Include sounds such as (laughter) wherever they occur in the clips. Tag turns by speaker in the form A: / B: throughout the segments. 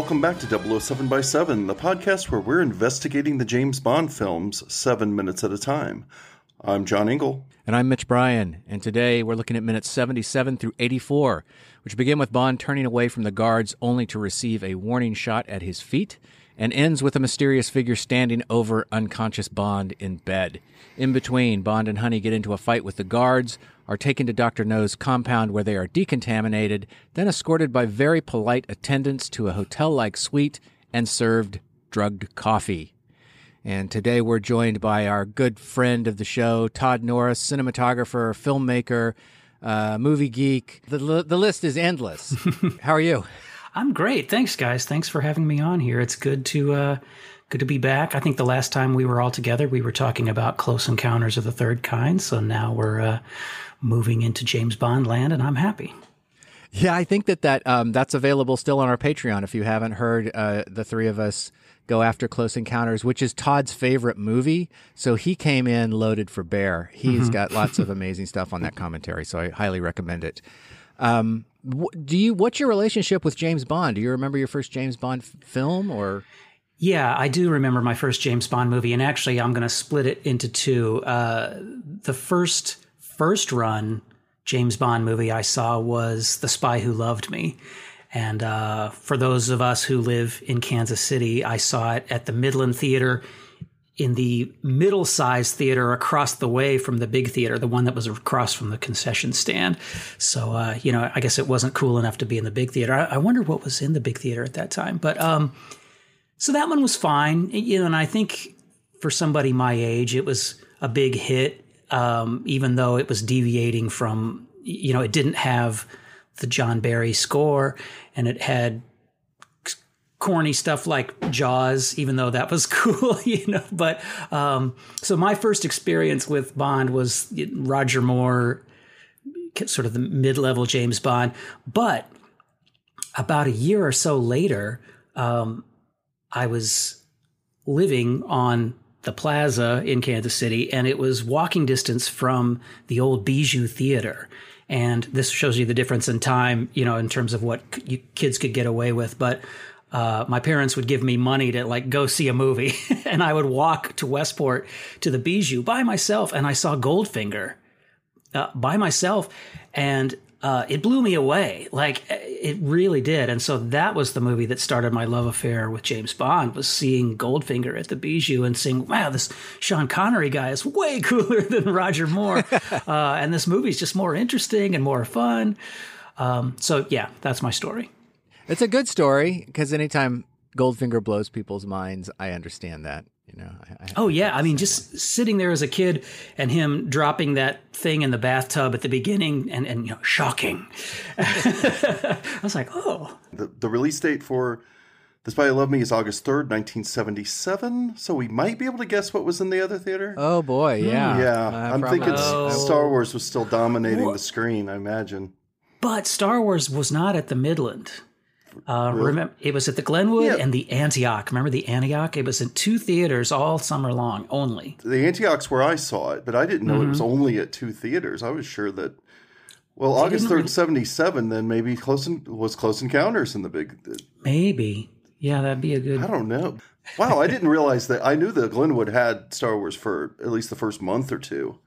A: Welcome back to 007 by 7, the podcast where we're investigating the James Bond films seven minutes at a time. I'm John Ingle.
B: And I'm Mitch Bryan. And today we're looking at minutes 77 through 84, which begin with Bond turning away from the guards only to receive a warning shot at his feet and ends with a mysterious figure standing over unconscious Bond in bed. In between, Bond and Honey get into a fight with the guards, are taken to Dr. No's compound where they are decontaminated, then escorted by very polite attendants to a hotel like suite and served drugged coffee. And today we're joined by our good friend of the show, Todd Norris, cinematographer, filmmaker, uh, movie geek. The, the list is endless. (laughs) How are you?
C: I'm great. Thanks, guys. Thanks for having me on here. It's good to uh, good to be back. I think the last time we were all together, we were talking about Close Encounters of the Third Kind. So now we're uh, moving into James Bond land, and I'm happy.
B: Yeah, I think that, that um, that's available still on our Patreon. If you haven't heard uh, the three of us go after Close Encounters, which is Todd's favorite movie. So he came in loaded for bear. He's mm-hmm. got lots of amazing stuff on that commentary. So I highly recommend it. Um, do you? What's your relationship with James Bond? Do you remember your first James Bond f- film or?
C: Yeah, I do remember my first James Bond movie, and actually, I'm going to split it into two. Uh, the first first run James Bond movie I saw was The Spy Who Loved Me. And uh, for those of us who live in Kansas City, I saw it at the Midland Theater in the middle sized theater across the way from the big theater, the one that was across from the concession stand. So, uh, you know, I guess it wasn't cool enough to be in the big theater. I, I wonder what was in the big theater at that time. But um, so that one was fine. You know, and I think for somebody my age, it was a big hit um, even though it was deviating from, you know, it didn't have the John Barry score and it had corny stuff like Jaws, even though that was (laughs) cool, (laughs) you know. But um, so my first experience with Bond was Roger Moore, sort of the mid level James Bond. But about a year or so later, um, I was living on the plaza in Kansas City, and it was walking distance from the old Bijou Theater. And this shows you the difference in time, you know, in terms of what kids could get away with. But uh, my parents would give me money to like go see a movie, (laughs) and I would walk to Westport to the Bijou by myself, and I saw Goldfinger uh, by myself, and uh, it blew me away. Like it really did. And so that was the movie that started my love affair with James Bond was seeing Goldfinger at the Bijou and seeing, wow, this Sean Connery guy is way (laughs) cooler than Roger Moore. (laughs) uh, and this movie's just more interesting and more fun. Um, so yeah, that's my story.
B: It's a good story because anytime Goldfinger blows people's minds, I understand that. You know.
C: I, I oh yeah, I mean, just way. sitting there as a kid and him dropping that thing in the bathtub at the beginning, and and you know, shocking. (laughs) I was like, oh.
A: The the release date for The Spy Who Loved Me is August third, nineteen seventy seven. So we might be able to guess what was in the other theater.
B: Oh boy, yeah,
A: mm, yeah. Uh, I'm thinking oh. Star Wars was still dominating what? the screen. I imagine.
C: But Star Wars was not at the Midland. Uh, really? Remember, it was at the Glenwood yeah. and the Antioch. Remember the Antioch? It was in two theaters all summer long, only.
A: The Antioch's where I saw it, but I didn't know mm-hmm. it was mm-hmm. only at two theaters. I was sure that. Well, August third, seventy seven. Then maybe close in, was Close Encounters in the big.
C: Maybe, yeah, that'd be a good.
A: I don't know. Wow, I didn't realize that. I knew that Glenwood had Star Wars for at least the first month or two.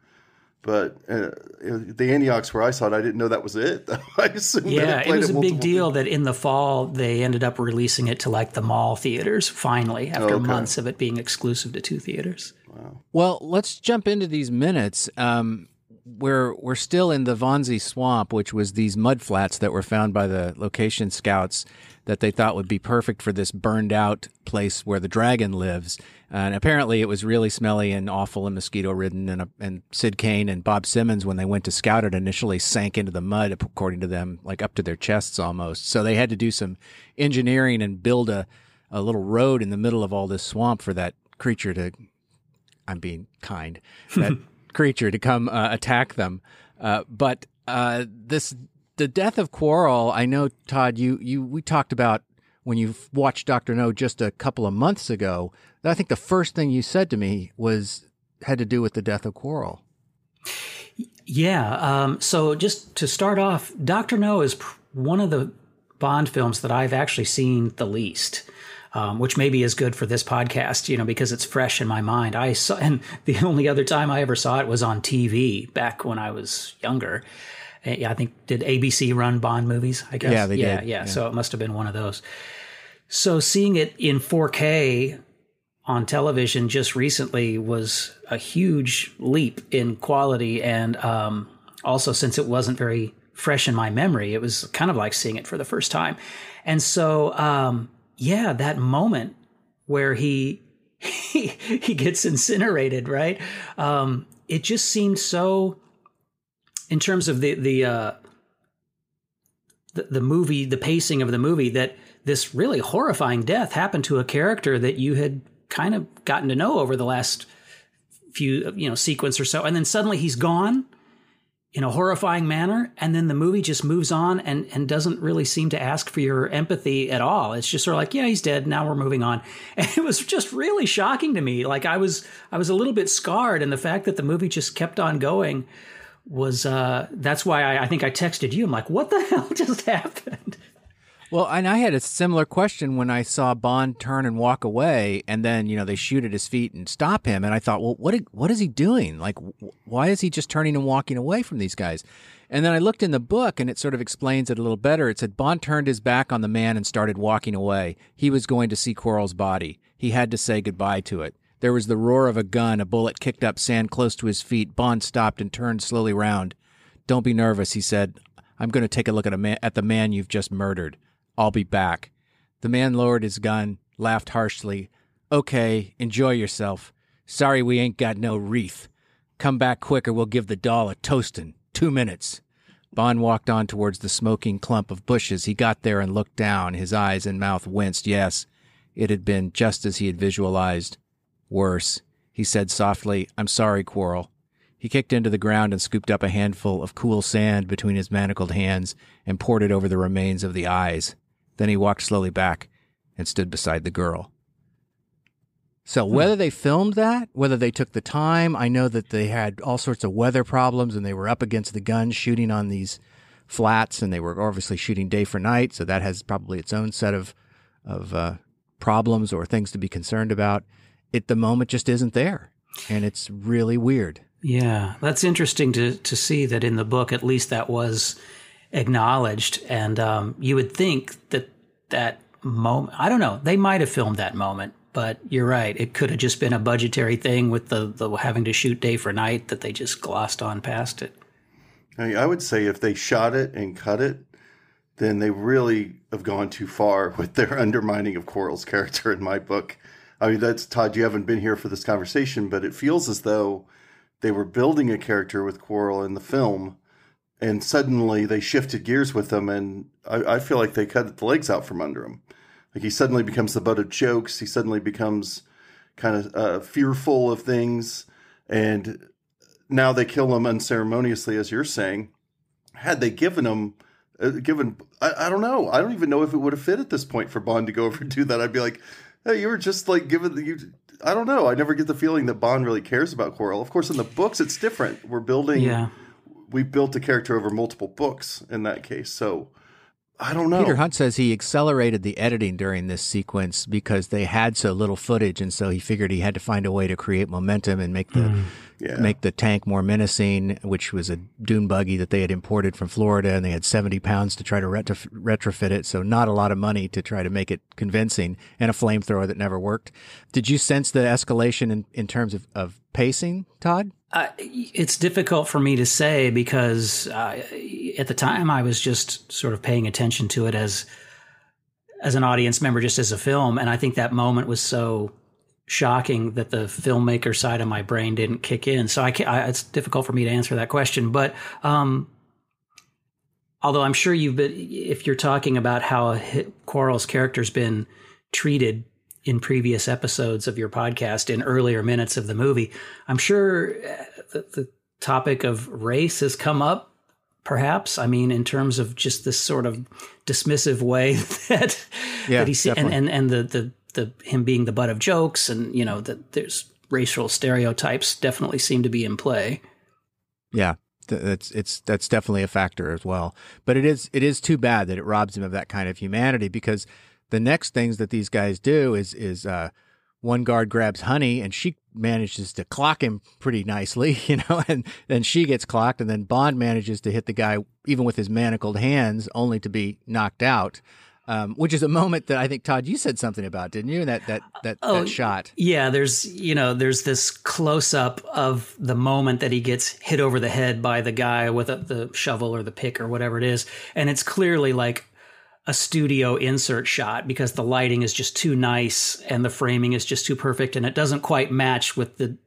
A: But uh, the Antiochs where I saw it, I didn't know that was it. (laughs) I
C: assumed yeah, it, it, was a big deal that in the fall they ended up releasing it to like the mall theaters finally after okay. months of it being exclusive to two theaters.
B: Wow. Well, let's jump into these minutes. Um, we're we're still in the Wannsee Swamp, which was these mud flats that were found by the location scouts that they thought would be perfect for this burned out place where the dragon lives. And apparently, it was really smelly and awful and mosquito ridden. And, and Syd Cain and Bob Simmons, when they went to scout it, initially sank into the mud, according to them, like up to their chests almost. So they had to do some engineering and build a, a little road in the middle of all this swamp for that creature to. I'm being kind. (laughs) That creature to come uh, attack them. Uh, but uh, this the death of Quarrel, I know Todd, you you we talked about when you watched Doctor No just a couple of months ago. I think the first thing you said to me was had to do with the death of Quarrel.
C: Yeah. Um, so just to start off, Doctor No is one of the Bond films that I've actually seen the least. Um, which maybe is good for this podcast, you know, because it's fresh in my mind. I saw, (laughs) and the only other time I ever saw it was on TV back when I was younger. Yeah, I think did ABC run Bond movies? I guess.
B: Yeah, they
C: yeah,
B: did.
C: Yeah, yeah. So it must have been one of those. So seeing it in 4K on television just recently was a huge leap in quality, and um, also since it wasn't very fresh in my memory, it was kind of like seeing it for the first time. And so, um, yeah, that moment where he (laughs) he, he gets incinerated, right? Um, it just seemed so in terms of the the, uh, the the movie, the pacing of the movie, that this really horrifying death happened to a character that you had kind of gotten to know over the last few you know sequence or so, and then suddenly he's gone in a horrifying manner and then the movie just moves on and and doesn't really seem to ask for your empathy at all. It's just sort of like yeah he's dead. Now we're moving on. (laughs) And it was just really shocking to me. Like i was i was a little bit scarred and the fact that the movie just kept on going was uh, that's why I, I, think I texted you. I'm like, what the (laughs) hell just happened?
B: Well, and I had a similar question when I saw Bond turn and walk away, and then you know they shoot at his feet and stop him, and I thought, well, what what is he doing? Like, why is he just turning and walking away from these guys? And then I looked in the book, and it sort of explains it a little better. It said Bond turned his back on the man and started walking away. He was going to see Quarrel's body. He had to say goodbye to it. There was the roar of a gun. A bullet kicked up sand close to his feet. Bond stopped and turned slowly round. Don't be nervous, he said. I'm going to take a look at, a man, at the man you've just murdered. I'll be back. The man lowered his gun, laughed harshly. Okay, enjoy yourself. Sorry we ain't got no wreath. Come back quick or we'll give the doll a toastin'. Two minutes. Bond walked on towards the smoking clump of bushes. He got there and looked down. His eyes and mouth winced. Yes, it had been just as he had visualized. Worse, he said softly, I'm sorry, Quarrel. He kicked into the ground and scooped up a handful of cool sand between his manacled hands and poured it over the remains of the eyes. Then he walked slowly back and stood beside the girl. So hmm. whether they filmed that, whether they took the time, I know that they had all sorts of weather problems and they were up against the gun shooting on these flats and they were obviously shooting day for night, so that has probably its own set of of uh, problems or things to be concerned about it the moment just isn't there, and it's really weird.
C: Yeah, that's interesting to to see that in the book. At least that was acknowledged, and um, you would think that that moment. I don't know. They might have filmed that moment, but you're right. It could have just been a budgetary thing with the, the having to shoot day for night that they just glossed on past it.
A: I would say if they shot it and cut it, then they really have gone too far (laughs) with their undermining of Quarrel's character in my book. I mean, that's Todd. You haven't been here for this conversation, but it feels as though they were building a character with Quarrel in the film, and suddenly they shifted gears with him, and I, I feel like they cut the legs out from under him. Like he suddenly becomes the butt of jokes. He suddenly becomes kind of uh, fearful of things, and now they kill him unceremoniously, as you're saying. Had they given him uh, given I, I, don't know i don't even know if it would have fit at this point for bond to go over and do that i'd be like you were just like given the, you. I don't know. I never get the feeling that Bond really cares about Quarrel. Of course, in the books, it's different. We're building.
C: Yeah.
A: We built a character over multiple books in that case, so I don't know.
B: Peter Hunt says he accelerated the editing during this sequence because they had so little footage, and so he figured he had to find a way to create momentum and make the mm. Yeah. make the tank more menacing, which was a dune buggy that they had imported from Florida, and they had seventy pounds to try to retrof- retrofit it. So not a lot of money to try to make it convincing, and a flamethrower that never worked. Did you sense the escalation in, in terms of, of pacing, Todd?
C: Uh, it's difficult for me to say because uh, at the time I was just sort of paying attention to it as as an audience member, just as a film, and I think that moment was so shocking that the filmmaker side of my brain didn't kick in. So I, I it's difficult for me to answer that question, but. Um, although I'm sure you've been, if you're talking about how Quarrel's character's been treated in previous episodes of your podcast in earlier minutes of the movie. I'm sure uh, the, the topic of race has come up perhaps i mean in terms of just this sort of dismissive way (laughs) that yeah, that he and, and and the the the him being the butt of jokes and you know that there's racial stereotypes definitely seem to be in play
B: yeah that's it's that's definitely a factor as well but it is it is too bad that it robs him of that kind of humanity because the next things that these guys do is is uh, one guard grabs Honey and she manages to clock him pretty nicely, (laughs) you know, and then she gets clocked, and then Bond manages to hit the guy even with his manacled hands, only to be knocked out. Um, which is a moment that I think Todd, you said something about, didn't you? That that that, oh, that shot.
C: Yeah, there's you know there's this close up of the moment that he gets hit over the head by the guy with a, the shovel or the pick or whatever it is, and it's clearly like a studio insert shot because the lighting is just too nice and the framing is just too perfect and it doesn't quite match with the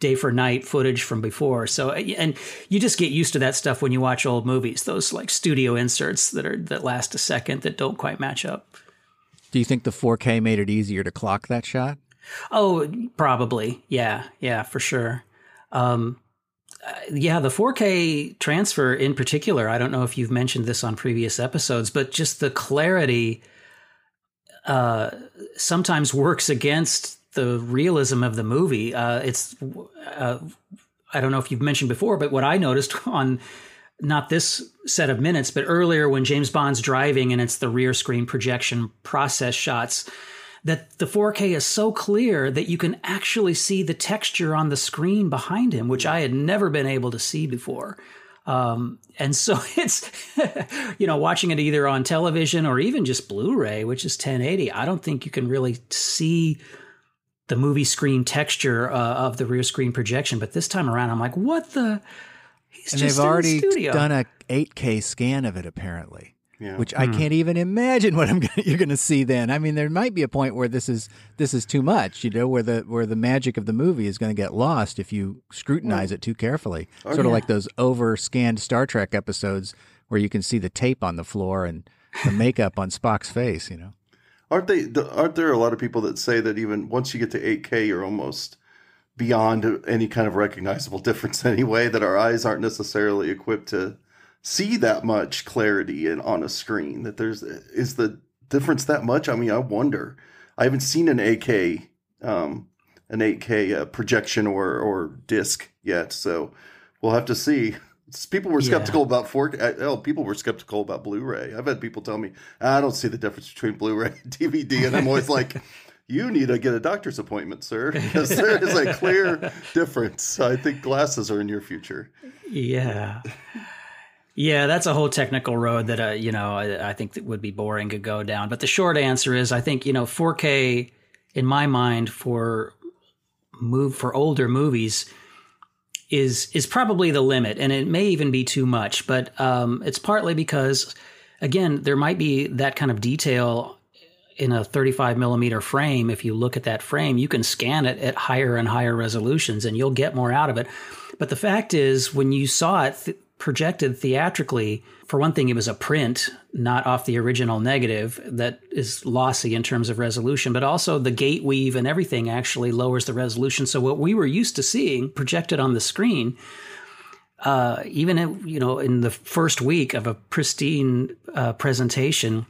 C: day for night footage from before. So and you just get used to that stuff when you watch old movies. Those like studio inserts that are that last a second that don't quite match up.
B: Do you think the 4K made it easier to clock that shot?
C: Oh, probably. Yeah, yeah, for sure. Um, uh, yeah, the 4K transfer in particular, I don't know if you've mentioned this on previous episodes, but just the clarity uh, sometimes works against the realism of the movie. Uh, it's, uh, I don't know if you've mentioned before, but what I noticed (laughs) on not this set of minutes, but earlier when James Bond's driving and it's the rear screen projection process shots that the 4K is so clear that you can actually see the texture on the screen behind him, which I had never been able to see before. Um, and so (laughs) it's, (laughs) you know, watching it either on television or even just Blu ray, which is 1080, I don't think you can really see the movie screen texture uh, of the rear screen projection. But this time around, I'm like, what the?
B: He's and they've already done a 8K scan of it, apparently yeah. which I hmm. can't even imagine (laughs) what I'm gonna, you're going to see then. I mean, there might be a point where this is this is too much, you know, where the where the magic of the movie is going to get lost if you scrutinize it too carefully. Oh, sort of like those over scanned Star Trek episodes where you can see the tape on the floor and the makeup on Spock's face, you know.
A: Aren't they aren't there a lot of people that say that even once you get to 8K you're almost beyond any kind of recognizable (laughs) difference anyway that our eyes aren't necessarily equipped to see that much clarity in, on a screen. That there's is the difference that much? I mean, I wonder. I haven't seen an 8K um, an 8K uh, projection or or disc yet, so we'll have to see. People were skeptical yeah. about 4K. Uh, oh, people were skeptical about Blu-ray. I've had people tell me I don't see the difference between Blu-ray and DVD, and I'm always like. (laughs) you need to get a doctor's appointment, sir, because there is a clear (laughs) difference. I think glasses are in your future.
C: Yeah. Yeah, that's a whole technical road that uh, you know I, I think that would be boring to go down. But the short answer is, I think you know 4K in my mind for move for older movies is is probably the limit, and it may even be too much. But um, it's partly because again there might be that kind of detail in a 35 millimeter frame. If you look at that frame, you can scan it at higher and higher resolutions, and you'll get more out of it. But the fact is, when you saw it. Th- projected theatrically, for one thing, it was a print, not off the original negative, that is lossy in terms of resolution, but also the gate weave and everything actually lowers the resolution. So what we were used to seeing projected on the screen, uh, even in, you know in the first week of a pristine uh, presentation,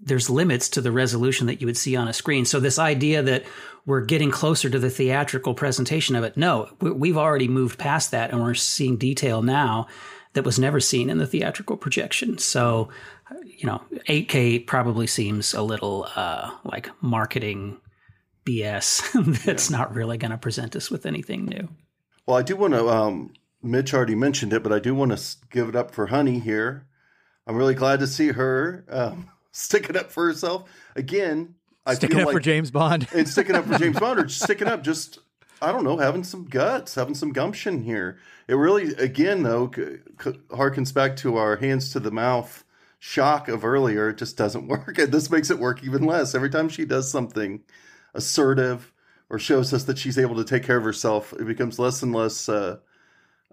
C: there's limits to the resolution that you would see on a screen. So this idea that we're getting closer to the theatrical presentation of it. No, we've already moved past that and we're seeing detail now that was never seen in the theatrical projection. So, you know, 8K probably seems a little uh, like marketing BS (laughs) that's yeah. not really going to present us with anything new.
A: Well, I do want to. Um, Mitch already mentioned it, but I do want to give it up for Honey here. I'm really glad to see her um, (laughs) sticking up for herself again.
B: I sticking up like, for James Bond
A: and sticking up for James Bond, or (laughs) sticking up just I don't know, having some guts, having some gumption here. It really, again, though, c- c- harkens back to our hands to the mouth shock of earlier. It just doesn't (laughs) work. And this makes it work even less. Every time she does something assertive or shows us that she's able to take care of herself, it becomes less and less uh,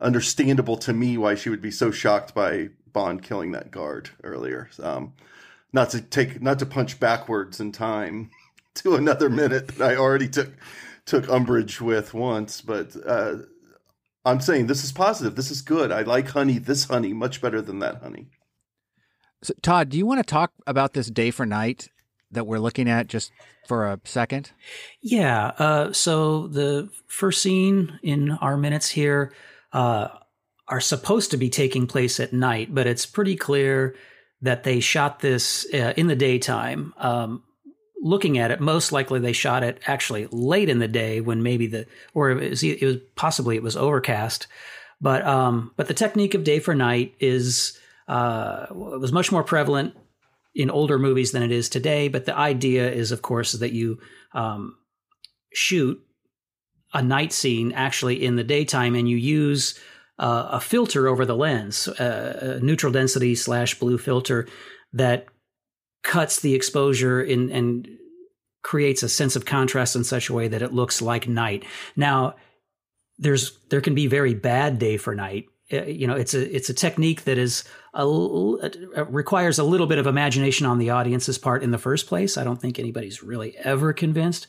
A: understandable to me why she would be so shocked by Bond killing that guard earlier. Um, not to take, not to punch backwards in time (laughs) to another minute that I already took took umbrage with once, but uh, I'm saying this is positive. This is good. I like honey, this honey, much better than that honey.
B: So, Todd, do you want to talk about this day for night that we're looking at just for a second?
C: Yeah. Uh, so the first scene in our minutes here uh, are supposed to be taking place at night, but it's pretty clear that they shot this uh, in the daytime. Um, looking at it, most likely they shot it actually late in the day when maybe the or it was, it was possibly it was overcast. But um, but the technique of day for night is uh, was much more prevalent in older movies than it is today. But the idea is, of course, that you um, shoot a night scene actually in the daytime, and you use uh, a filter over the lens, uh, a neutral density slash blue filter that cuts the exposure in and creates a sense of contrast in such a way that it looks like night. Now, there's there can be very bad day for night. Uh, you know, it's a it's a technique that is a, requires a little bit of imagination on the audience's part in the first place. I don't think anybody's really ever convinced.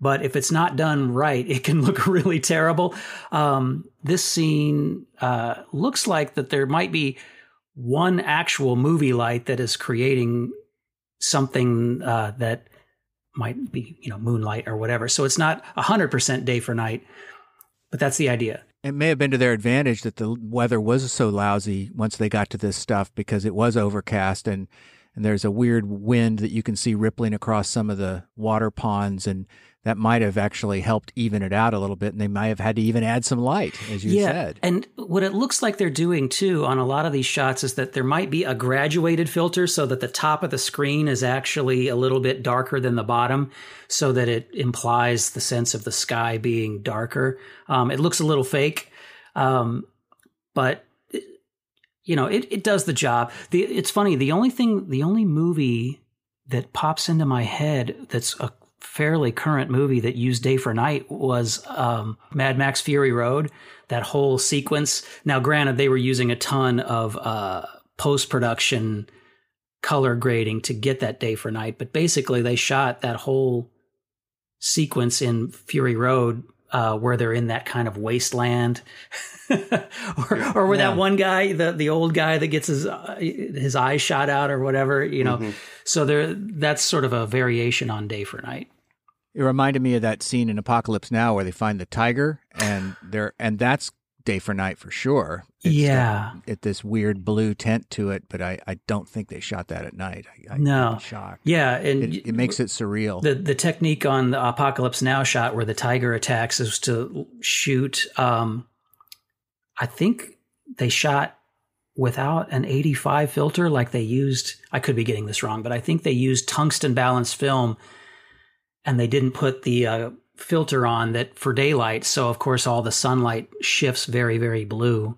C: But if it's not done right, (laughs) it can look really terrible. Um, this scene uh, looks like that there might be one actual movie light that is creating something uh, that might be, you know, moonlight or whatever. So it's not 100% day for night, but that's the idea.
B: It may have been to their advantage that the weather was so lousy once they got to this stuff because it was overcast and and there's a weird wind that you can see rippling across some of the water ponds and that might have actually helped even it out a little bit and they might have had to even add some light as you yeah, said.
C: and what it looks like they're doing too on a lot of these shots is that there might be a graduated filter so that the top of the screen is actually a little bit darker than the bottom so that it implies the sense of the sky being darker. Um, it looks a little fake um, but you know it, it does the job. The, it's funny the only thing the only movie that pops into my head that's a fairly current movie that used day for night was um, Mad Max Fury Road. That whole sequence. Now, granted, they were using a ton of uh, post production color grading to get that day for night, but basically they shot that whole sequence in Fury Road uh, where they're in that kind of wasteland, (laughs) or, or where yeah. that one guy, the the old guy that gets his uh, his eyes shot out or whatever, you know. Mm-hmm. So there, that's sort of a variation on day for night.
B: It reminded me of that scene in Apocalypse Now where they find the tiger and (sighs) they're and that's day for night for sure.
C: It's yeah,
B: it this weird blue tint to it, but I, I don't think they shot that at night. I, I
C: no,
B: shocked.
C: Yeah, and
B: it, it, makes it surreal.
C: The the technique on the Apocalypse Now shot where the tiger attacks is to shoot. Um, I think they shot without an 85 filter like they used. I could be getting this wrong, but I think they used tungsten balanced film and they didn't put the uh, filter on that for daylight. So of course, all the sunlight shifts very, very blue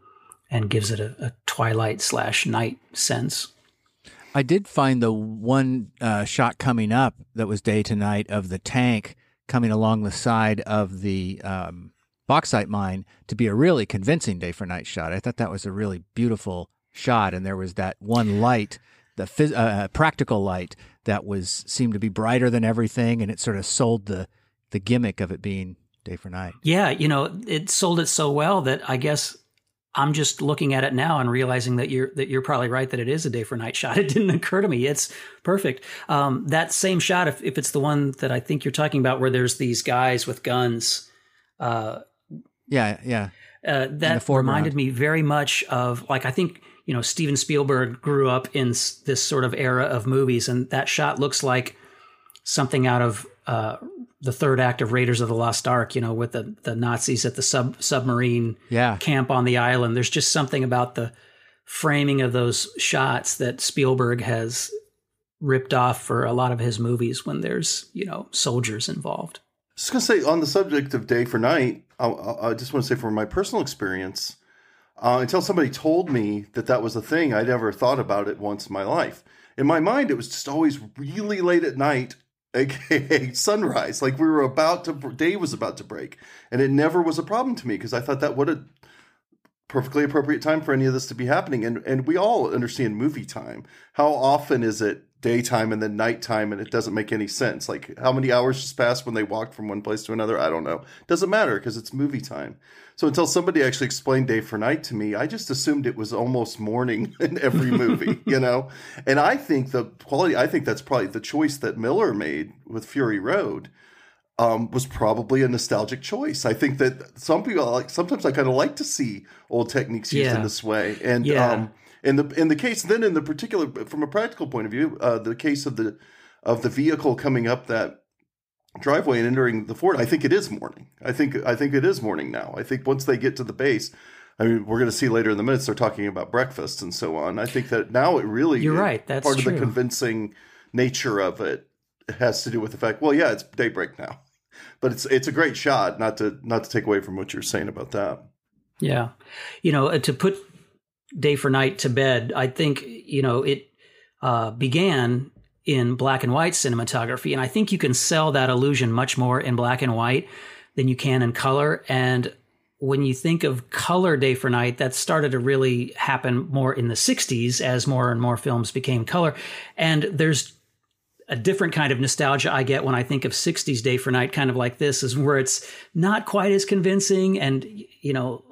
C: and gives it a, a twilight slash night sense.
B: I did find the one uh, shot coming up that was day to night of the tank coming along the side of the um, bauxite mine to be a really convincing day for night shot. I thought that was a really beautiful shot, and there was that one light, the phys- uh, practical light that was seemed to be brighter than everything, and it sort of sold the the gimmick of it being day for night.
C: Yeah, you know, it sold it so well that I guess I'm just looking at it now and realizing that you're that you're probably right that it is a day for night (laughs) shot. It didn't occur to me. It's perfect. Um, that same shot, if if it's the one that I think you're talking about, where there's these guys with guns. Uh,
B: yeah, yeah.
C: Uh, that reminded me very much of like I think you know Steven Spielberg grew up in this sort of era of movies, and that shot looks like something out of uh, the third act of Raiders of the Lost Ark. You know, with the the Nazis at the sub submarine
B: yeah.
C: camp on the island. There's just something about the framing of those shots that Spielberg has ripped off for a lot of his movies when there's you know soldiers involved.
A: I was going to say on the subject of day for night, I, I just want to say from my personal experience, uh, until somebody told me that that was a thing, I never thought about it once in my life. In my mind, it was just always really late at night, (laughs) aka sunrise. Like we were about to, day was about to break, and it never was a problem to me because I thought that would have perfectly appropriate time for any of this to be happening. And and we all understand movie time. How often is it daytime and then nighttime and it doesn't make any sense? Like how many hours just passed when they walked from one place to another? I don't know. Doesn't matter because it's movie time. So until somebody actually explained day for night to me, I just assumed it was almost morning (laughs) in every movie, (laughs) you know? And I think the quality I think that's probably the choice that Miller made with Fury Road um, was probably a nostalgic choice. I think that some people like sometimes I kind of like to see old techniques used yeah. in this way, and yeah. um, in the in the case then in the particular from a practical point of view, uh, the case of the of the vehicle coming up that driveway and entering the fort, I think it is morning. I think I think it is morning now. I think once they get to the base. I mean, we're going to see later in the minutes they're talking about breakfast and so on. I think that now it really
C: you're right. That's
A: part
C: true.
A: of the convincing nature of it has to do with the fact. Well, yeah, it's daybreak now (laughs) but it's it's a great shot. Not to not to take away from what you're saying about that.
C: Yeah, you know, uh, to put day for night to bed, I think you know it uh, began in black and white cinematography, and I think you can sell that illusion much more in black and white than you can in color. And when you think of color day for night, that started to really happen more in the 60s as more and more films became color. And there's a different kind of nostalgia I get when I think of 60s Day for Night, kind of like this, is where it's not quite as convincing. And, you know,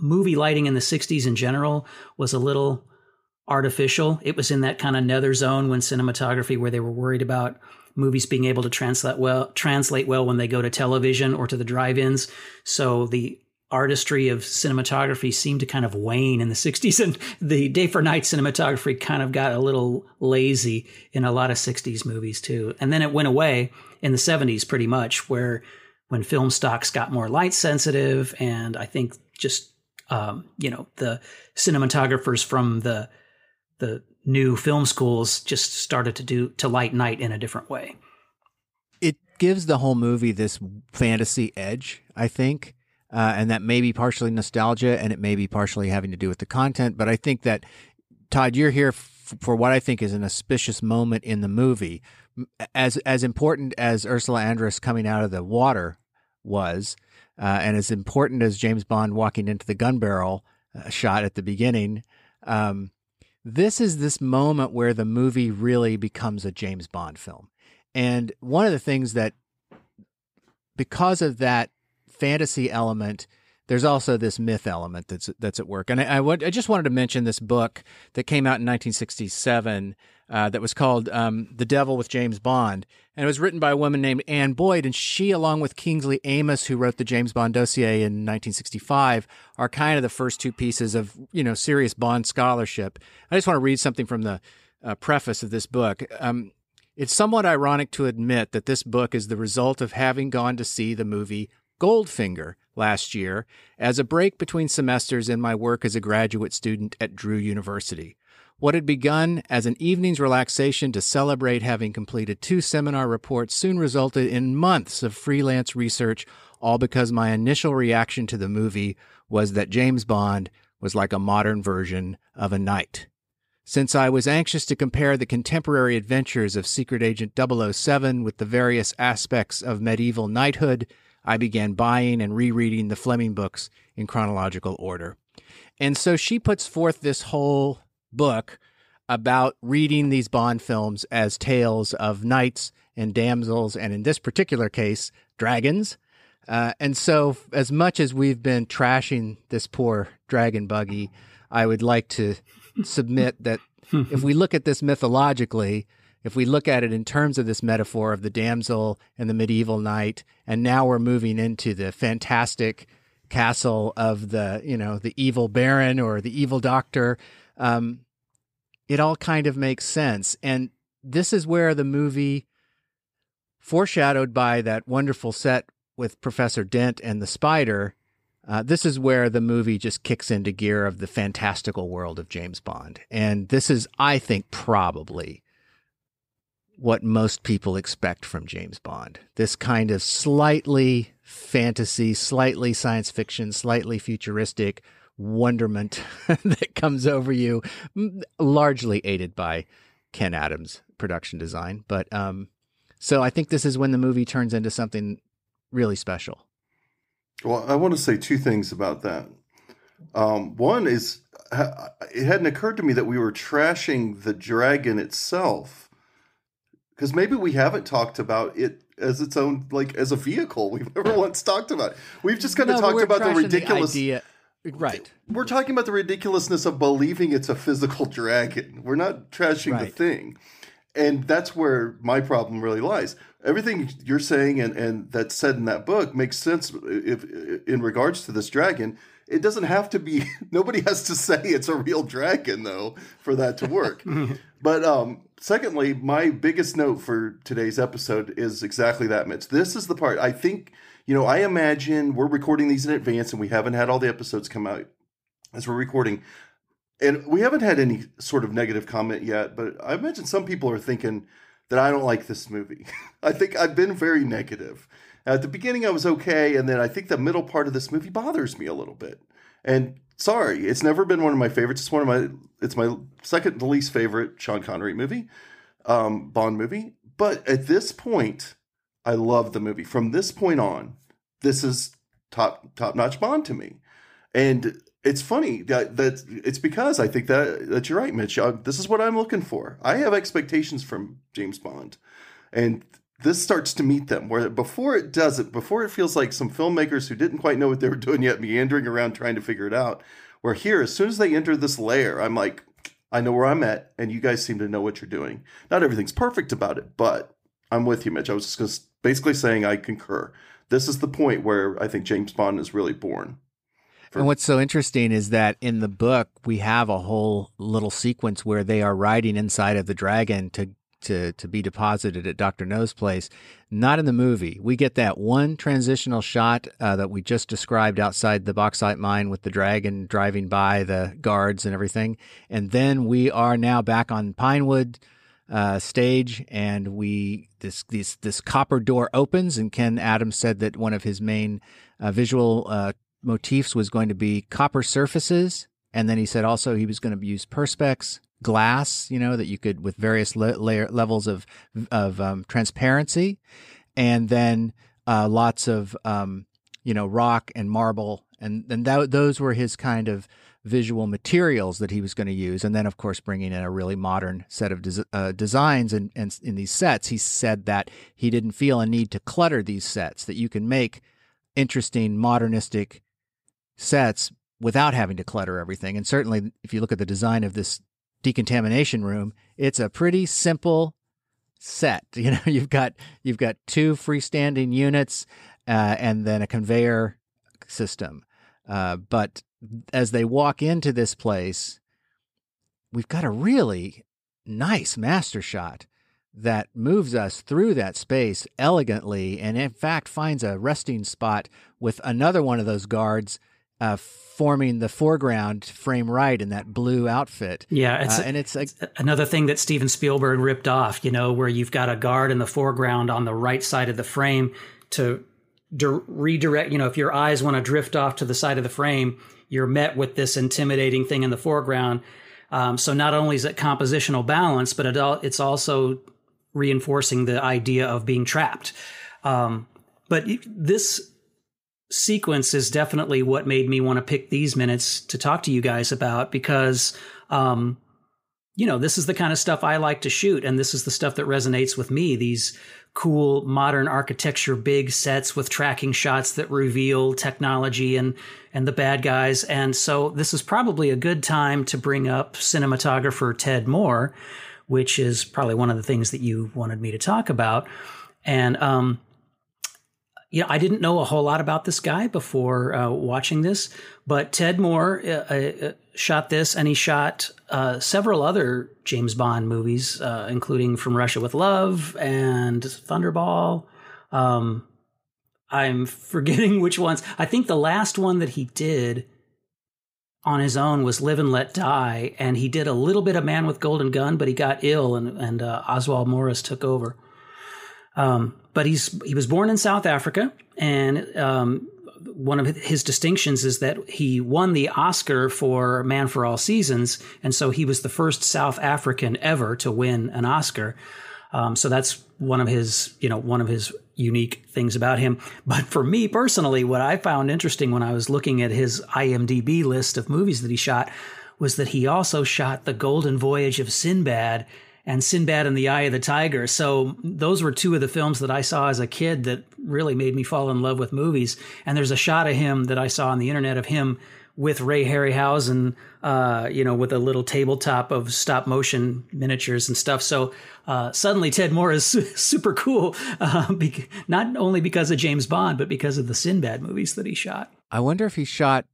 C: movie lighting in the 60s in general was a little artificial. It was in that kind of nether zone when cinematography, where they were worried about movies being able to translate well, translate well when they go to television or to the drive-ins. So the artistry of cinematography seemed to kind of wane in the 60s and the day for night cinematography kind of got a little lazy in a lot of 60s movies too and then it went away in the 70s pretty much where when film stocks got more light sensitive and i think just um, you know the cinematographers from the the new film schools just started to do to light night in a different way
B: it gives the whole movie this fantasy edge i think uh, and that may be partially nostalgia and it may be partially having to do with the content. But I think that, Todd, you're here f- for what I think is an auspicious moment in the movie. As, as important as Ursula Andress coming out of the water was, uh, and as important as James Bond walking into the gun barrel uh, shot at the beginning, um, this is this moment where the movie really becomes a James Bond film. And one of the things that, because of that fantasy element, there's also this myth element that's that's at work. And I, I, I just wanted to mention this book that came out in 1967 uh, that was called um, "The Devil with James Bond," and it was written by a woman named Ann Boyd. And she, along with Kingsley Amis, who wrote the James Bond dossier in 1965, are kind of the first two pieces of you know serious Bond scholarship. I just want to read something from the uh, preface of this book. Um, it's somewhat ironic to admit that this book is the result of having gone to see the movie Goldfinger last year as a break between semesters in my work as a graduate student at Drew University. What had begun as an evening's relaxation to celebrate having completed two seminar reports soon resulted in months of freelance research, all because my initial reaction to the movie was that James Bond was like a modern version of a knight. Since I was anxious to compare the contemporary adventures of Secret Agent 007 with the various aspects of medieval knighthood, I began buying and rereading the Fleming books in chronological order. And so she puts forth this whole book about reading these Bond films as tales of knights and damsels, and in this particular case, dragons. Uh, and so, as much as we've been trashing this poor dragon buggy, I would like to submit that (laughs) if we look at this mythologically, if we look at it in terms of this metaphor of the damsel and the medieval knight, and now we're moving into the fantastic castle of the you know the evil baron or the evil doctor. Um, it all kind of makes sense, and this is where the movie, foreshadowed by that wonderful set with Professor Dent and the spider, uh, this is where the movie just kicks into gear of the fantastical world of James Bond. And this is, I think, probably what most people expect from James Bond. This kind of slightly fantasy, slightly science fiction, slightly futuristic wonderment (laughs) that comes over you, largely aided by Ken Adams' production design. But um, so I think this is when the movie turns into something really special.
A: Well, I want to say two things about that. Um, one is it hadn't occurred to me that we were trashing the dragon itself because maybe we haven't talked about it as its own like as a vehicle. We've never once talked about it. We've just kind of no, talked about the ridiculous
B: the idea. Right.
A: We're talking about the ridiculousness of believing it's a physical dragon. We're not trashing right. the thing. And that's where my problem really lies everything you're saying and, and that's said in that book makes sense if in regards to this dragon it doesn't have to be (laughs) nobody has to say it's a real dragon though for that to work (laughs) but um secondly my biggest note for today's episode is exactly that mitch this is the part i think you know i imagine we're recording these in advance and we haven't had all the episodes come out as we're recording and we haven't had any sort of negative comment yet but i imagine some people are thinking that I don't like this movie. (laughs) I think I've been very negative. At the beginning, I was okay, and then I think the middle part of this movie bothers me a little bit. And sorry, it's never been one of my favorites. It's one of my it's my second least favorite Sean Connery movie, um, Bond movie. But at this point, I love the movie. From this point on, this is top top notch Bond to me. And it's funny that, that it's because I think that that you're right, Mitch. Uh, this is what I'm looking for. I have expectations from James Bond, and this starts to meet them. Where before it does it, before it feels like some filmmakers who didn't quite know what they were doing yet, meandering around trying to figure it out. Where here, as soon as they enter this layer, I'm like, I know where I'm at, and you guys seem to know what you're doing. Not everything's perfect about it, but I'm with you, Mitch. I was just basically saying I concur. This is the point where I think James Bond is really born.
B: For- and what's so interesting is that in the book we have a whole little sequence where they are riding inside of the dragon to to to be deposited at Doctor No's place. Not in the movie. We get that one transitional shot uh, that we just described outside the bauxite mine with the dragon driving by the guards and everything, and then we are now back on Pinewood. Uh, stage and we this this this copper door opens and Ken Adams said that one of his main uh, visual uh, motifs was going to be copper surfaces. And then he said also he was going to use perspex glass, you know, that you could with various le- layer levels of of um, transparency, and then uh, lots of um, you know rock and marble, and and that, those were his kind of visual materials that he was going to use, and then of course bringing in a really modern set of des- uh, designs and and in these sets, he said that he didn't feel a need to clutter these sets, that you can make interesting modernistic sets without having to clutter everything. And certainly, if you look at the design of this decontamination room, it's a pretty simple set. (laughs) You know, you've got you've got two freestanding units uh, and then a conveyor system. Uh, but as they walk into this place, we've got a really nice master shot that moves us through that space elegantly and in fact finds a resting spot with another one of those guards uh, forming the foreground frame right in that blue outfit.
C: Yeah, it's
B: uh, and it's, like,
C: another thing that Steven Spielberg ripped off. You know, where you've got a guard in the foreground on the right side of the frame to di- redirect. You know, if your eyes want to drift off to the side of the frame, you're met with this intimidating thing in the foreground. Um, so not only is it compositional balance, but it, it's also reinforcing the idea of being trapped. Um, but this sequence is definitely what made me want to pick these minutes to talk to you guys about because um, you know this is the kind of stuff i like to shoot and this is the stuff that resonates with me these cool modern architecture big sets with tracking shots that reveal technology and and the bad guys and so this is probably a good time to bring up cinematographer ted moore which is probably one of the things that you wanted me to talk about and um, you know, I didn't know a whole lot about this guy before uh, watching this, but Ted Moore uh, uh, shot this, and he shot uh, several other James Bond movies, uh, including From Russia with Love and Thunderball. Um, I'm forgetting (laughs) which ones. I think the last one that he did on his own was Live and Let Die, and he did a little bit of Man with Golden Gun, but he got ill, and and uh, Oswald Morris took over. Um, but he's he was born in South Africa, and um, one of his distinctions is that he won the Oscar for Man for All Seasons, and so he was the first South African ever to win an Oscar. Um, so that's one of his, you know, one of his unique things about him. But for me personally, what I found interesting when I was looking at his IMDb list of movies that he shot was that he also shot The Golden Voyage of Sinbad and Sinbad and the Eye of the Tiger. So those were two of the films that I saw as a kid that really made me fall in love with movies. And there's a shot of him that I saw on the internet of him with Ray Harryhausen, uh, you know, with a little tabletop of stop motion miniatures and stuff. So uh, suddenly Ted Moore is (laughs) super cool, uh, be- not only because of James Bond, but because of the Sinbad movies that he shot.
B: I wonder if he shot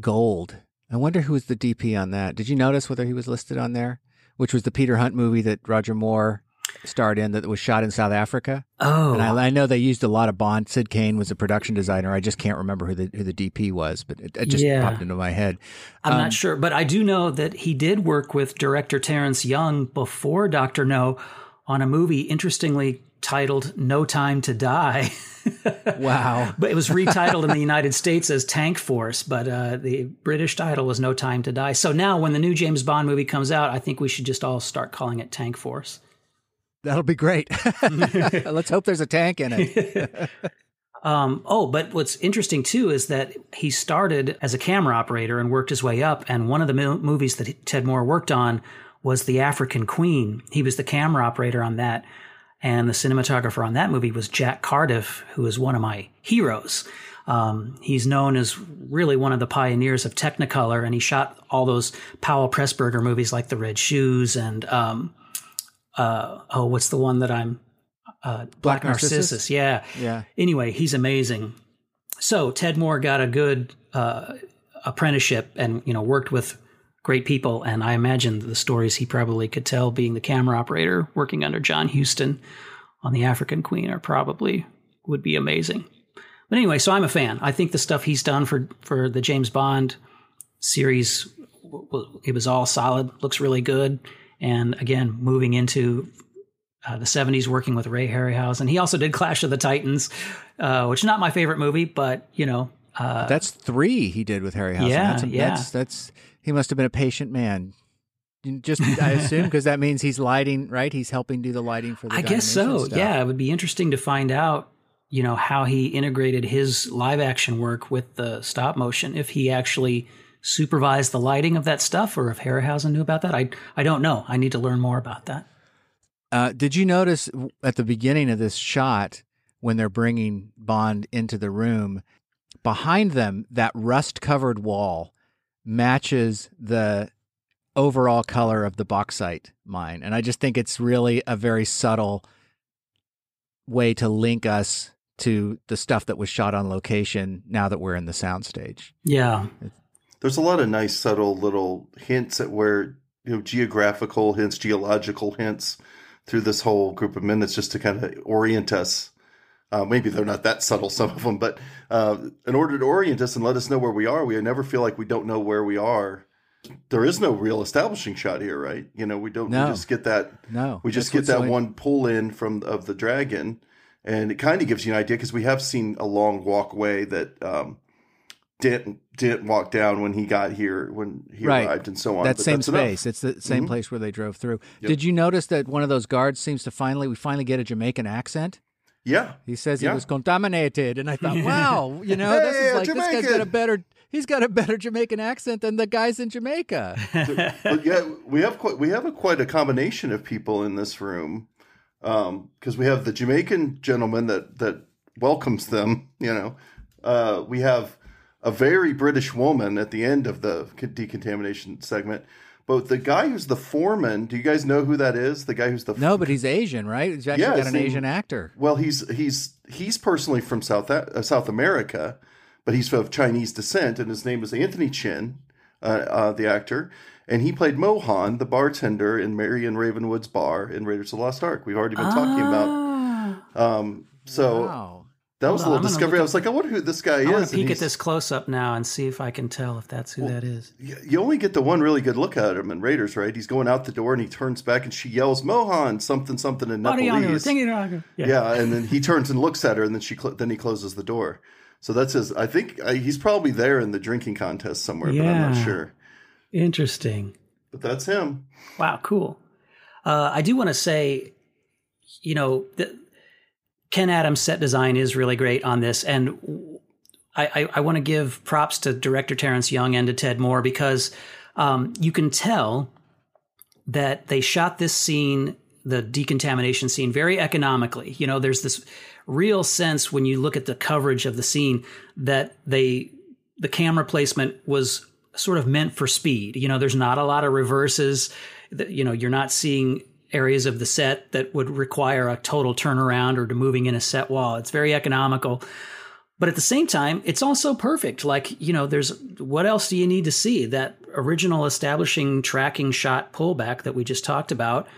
B: Gold. I wonder who was the DP on that. Did you notice whether he was listed on there? Which was the Peter Hunt movie that Roger Moore starred in that was shot in South Africa.
C: Oh,
B: and I, I, know they used a lot of Bond. Syd Cain was a production designer. I just can't remember who the who the DP was, but it, it just yeah. popped into my head.
C: I'm um, not sure, but I do know that he did work with director Terrence Young before Doctor No on a movie, interestingly titled "No Time to Die." (laughs)
B: wow!
C: but it was retitled in the (laughs) United States as Tank Force, but uh, the British title was "No Time to Die." So now, when the new James Bond movie comes out, I think we should just all start calling it Tank Force.
B: That'll be great. (laughs) Let's hope there's a tank in it.
C: um, oh, but what's interesting too is that he started as a camera operator and worked his way up. And one of the mo- movies that Ted Moore worked on was The African Queen. He was the camera operator on that. And the cinematographer on that movie was Jack Cardiff, who is one of my heroes. Um, he's known as really one of the pioneers of Technicolor, and he shot all those Powell Pressburger movies like The Red Shoes and um, uh, oh, what's the one that I'm uh, Black, Black Narcissus? Narcissus? Yeah,
B: yeah.
C: Anyway, he's amazing. So Ted Moore got a good uh, apprenticeship and you know worked with great people, and I imagine the stories he probably could tell, being the camera operator working under John Huston on the African Queen, are probably would be amazing. But anyway, so I'm a fan. I think the stuff he's done for for the James Bond series, it was all solid. Looks really good. And again, moving into uh, the 70s, working with Ray Harryhausen. He also did Clash of the Titans, uh, which is not my favorite movie, but you know. Uh,
B: that's three he did with Harryhausen.
C: Yeah,
B: that's,
C: yeah.
B: That's, that's, he must have been a patient man. Just, I assume, because that means he's lighting, right? He's helping do the lighting for the I
C: guess so.
B: Stuff.
C: Yeah, it would be interesting to find out, you know, how he integrated his live action work with the stop motion. If he actually supervised the lighting of that stuff, or if Harryhausen knew about that. I I don't know. I need to learn more about that.
B: Uh, did you notice at the beginning of this shot when they're bringing Bond into the room, behind them that rust-covered wall matches the overall color of the bauxite mine, and I just think it's really a very subtle way to link us to the stuff that was shot on location now that we're in the soundstage.
C: Yeah
A: there's a lot of nice subtle little hints at where you know geographical hints, geological hints through this whole group of minutes just to kind of orient us. Uh, maybe they're not that subtle, some of them, but uh, in order to orient us and let us know where we are, we never feel like we don't know where we are. There is no real establishing shot here, right? You know, we don't. No. We just get that.
B: No,
A: we just get that one pull in from of the dragon, and it kind of gives you an idea because we have seen a long walkway that um, didn't didn't walk down when he got here when he
B: right.
A: arrived and so on.
B: That same space. Enough. It's the same mm-hmm. place where they drove through. Yep. Did you notice that one of those guards seems to finally we finally get a Jamaican accent?
A: Yeah.
B: He says yeah. he was contaminated and I thought, (laughs) wow, you know, hey, this is like Jamaican. this guy's got a better he's got a better Jamaican accent than the guys in Jamaica. (laughs)
A: but yeah, we have quite we have a, quite a combination of people in this room. Um, because we have the Jamaican gentleman that that welcomes them, you know. Uh, we have a very British woman at the end of the decontamination segment. But the guy who's the foreman, do you guys know who that is? The guy who's the
B: no, but he's Asian, right? He's actually
A: Yeah,
B: got an
A: name-
B: Asian actor.
A: well, he's he's he's personally from South uh, South America, but he's of Chinese descent, and his name is Anthony Chinn, uh, uh, the actor, and he played Mohan, the bartender in Marion Ravenwood's bar in Raiders of the Lost Ark. We've already been talking about.
C: Ah.
A: Um, so
B: Wow.
A: That was
C: Hold
A: a little discovery. I was like, I wonder who this guy
C: I want
A: is.
C: to
A: and
C: peek at this close up now and see if I can tell if that's who that is.
A: you only get the one really good look at him in Raiders, right? He's going out the door and he turns back and she yells Mohan something something in Nepalese.
C: Yeah.
A: Yeah, and then he turns and looks at her, and then she cl- then he closes the door. So that's his. I think uh, he's probably there in the drinking contest somewhere, but I'm not sure.
C: Interesting.
A: But that's him.
C: Wow, cool. Uh, I do want to say, you know, the, Ken Adam's set design is really great on this, and I, I, I want to give props to director Terrence Young and to Ted Moore because um, you can tell that they shot this scene, the decontamination scene, very economically. You know, there's this real sense when you look at the coverage of the scene that they the camera placement was sort of meant for speed. You know, there's not a lot of reverses. You know, you're not seeing areas of the set that would require a total turnaround or to moving in a set wall. It's very economical. But at the same time, it's also perfect. Like, you know, there's what else do you need to see? That original establishing tracking shot pullback that we just talked about.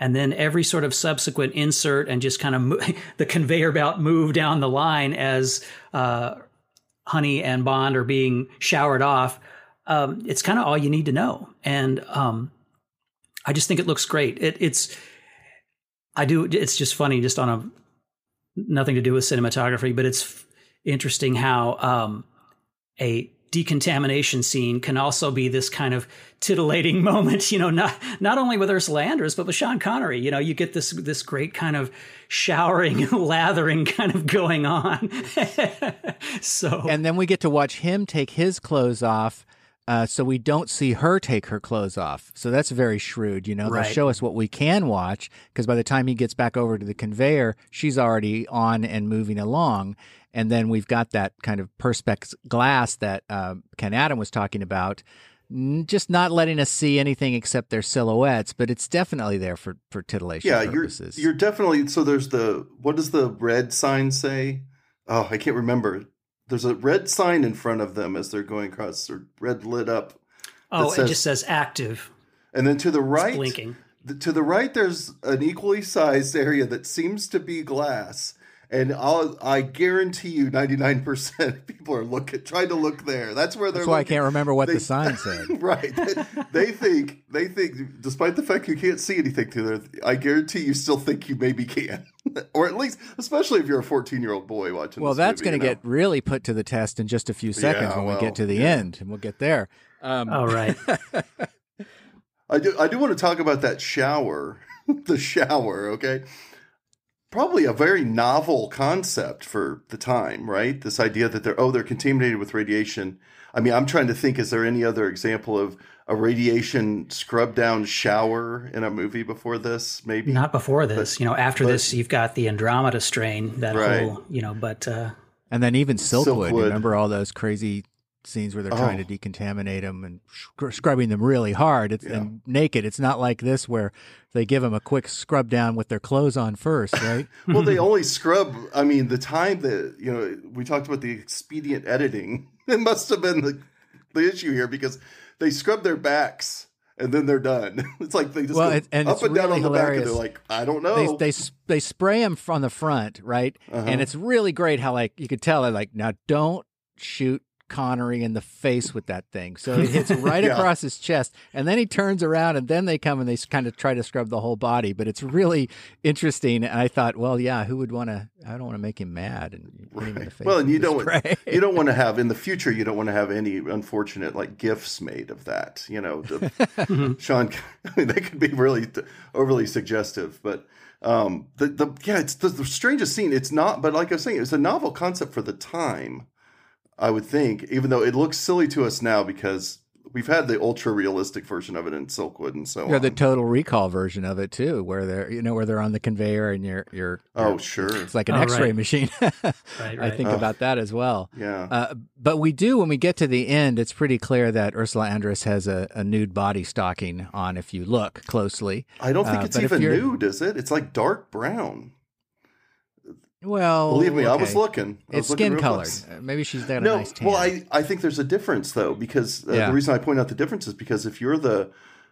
C: And then every sort of subsequent insert and just kind of mo- (laughs) the conveyor belt move down the line as uh, Honey and Bond are being showered off. Um, it's kind of all you need to know. And um, I just think it looks great. It, it's, I do, it's just funny, just on a nothing to do with cinematography, but it's interesting how um, a decontamination scene can also be this kind of titillating (laughs) moment. You know, not not only with Ursula Andress, but with Sean Connery. You know, you get this this great kind of showering, (laughs) lathering kind of going on. (laughs) so
B: And then we get to watch him take his clothes off. Uh, so we don't see her take her clothes off. So that's very shrewd. You know,
C: Right.
B: they'll show us what we can watch because by the time he gets back over to the conveyor, she's already on and moving along. And then we've got that kind of perspex glass that uh, Ken Adam was talking about, n- just not letting us see anything except their silhouettes. But it's definitely there for for titillation
A: Yeah, you're you're definitely. So there's the what does the red sign say? Oh, I can't remember. There's a red sign in front of them as they're going across, or red lit up,
C: oh,
A: says-
C: it just says active,
A: and then to the
C: it's
A: right,
C: blinking.
A: th- to the right, there's an equally sized area that seems to be glass. And I'll, I guarantee you, 99% of people are looking, trying to look there. That's where they're.
B: That's why I can't remember what
A: They-
B: the sign said. (laughs)
A: right. They think they think despite the fact you can't see anything through there, I guarantee you still think you maybe can. (laughs) or at least especially if you're a 14-year-old boy watching
B: Well,
A: this
B: that's going to
A: you know?
B: get really put to the test in just a few seconds
A: Yeah,
B: when we get to the
A: yeah.
B: end, and we'll get there. Um,
C: Oh, right. (laughs)
A: I do I do want to talk about that shower. the shower, okay? Probably a very novel concept for the time, right? This idea that they're oh, they're contaminated with radiation. I mean, I'm trying to think is there any other example of a radiation scrub down shower in a movie before this? Maybe
C: Not before this. you know, after
A: but-
C: this, you've got the Andromeda strain, that
A: Right.
C: whole, you know, but uh,
B: and then even Silkwood,
A: Silkwood.
B: Remember all those crazy scenes where they're trying
A: Oh.
B: to decontaminate them and scr- scrubbing them really hard it's, and naked. It's not like this where they give them a quick scrub down with their clothes on first, right? (laughs)
A: well, they (laughs) only scrub. I mean, the time that you know we talked about the expedient editing. (laughs) It must have been the the issue here because they scrub their backs and then they're done. It's like they just
B: Well, it- and
A: up and down
B: really
A: on the back, and they're like, I don't know.
B: they they they spray them on the front, right?
A: Uh-huh.
B: And it's really great how like you could tell they're like now don't shoot Connery in the face with that thing. So it hits (laughs) right
A: Yeah.
B: across his chest, and then he turns around, and then they come and they kind of try to scrub the whole body. But it's really interesting. And I thought, well, yeah, who would want to? I don't want to make him mad and hit in the
A: Right.
B: face.
A: Well, and you don't you don't want to have in the future. You don't want to have any unfortunate like gifts made of that. You know, the, (laughs) Sean. (laughs) I mean, that could be really t- overly suggestive, but um, the the yeah, it's the, the strangest scene. It's not, but like I was saying, it's a novel concept for the time. I would think, even though it looks silly to us now because we've had the ultra realistic version of it in Silkwood and so
B: Or
A: on.
B: the Total Recall version of it too, where they're you know where they're on the conveyor and you're you're
A: oh,
B: you're-
A: sure.
B: it's like an
C: Oh,
B: X-ray
C: right.
B: machine. (laughs)
C: Right,
B: I think
A: Oh.
B: about that as well.
A: Yeah.
B: Uh, but we do when we get to the end. It's pretty clear that Ursula Andress has a, a nude body stocking on. If you look closely,
A: I don't think
B: uh,
A: it's even nude, is it? It's like dark brown.
B: Well,
A: Believe me, I was looking. I
B: It's
A: was looking
B: skin colored.
A: close.
B: Uh, Maybe she's got a nice tan.
A: well, I, I think there's a difference though because uh,
B: Yeah.
A: the reason I point out the difference is because if you're the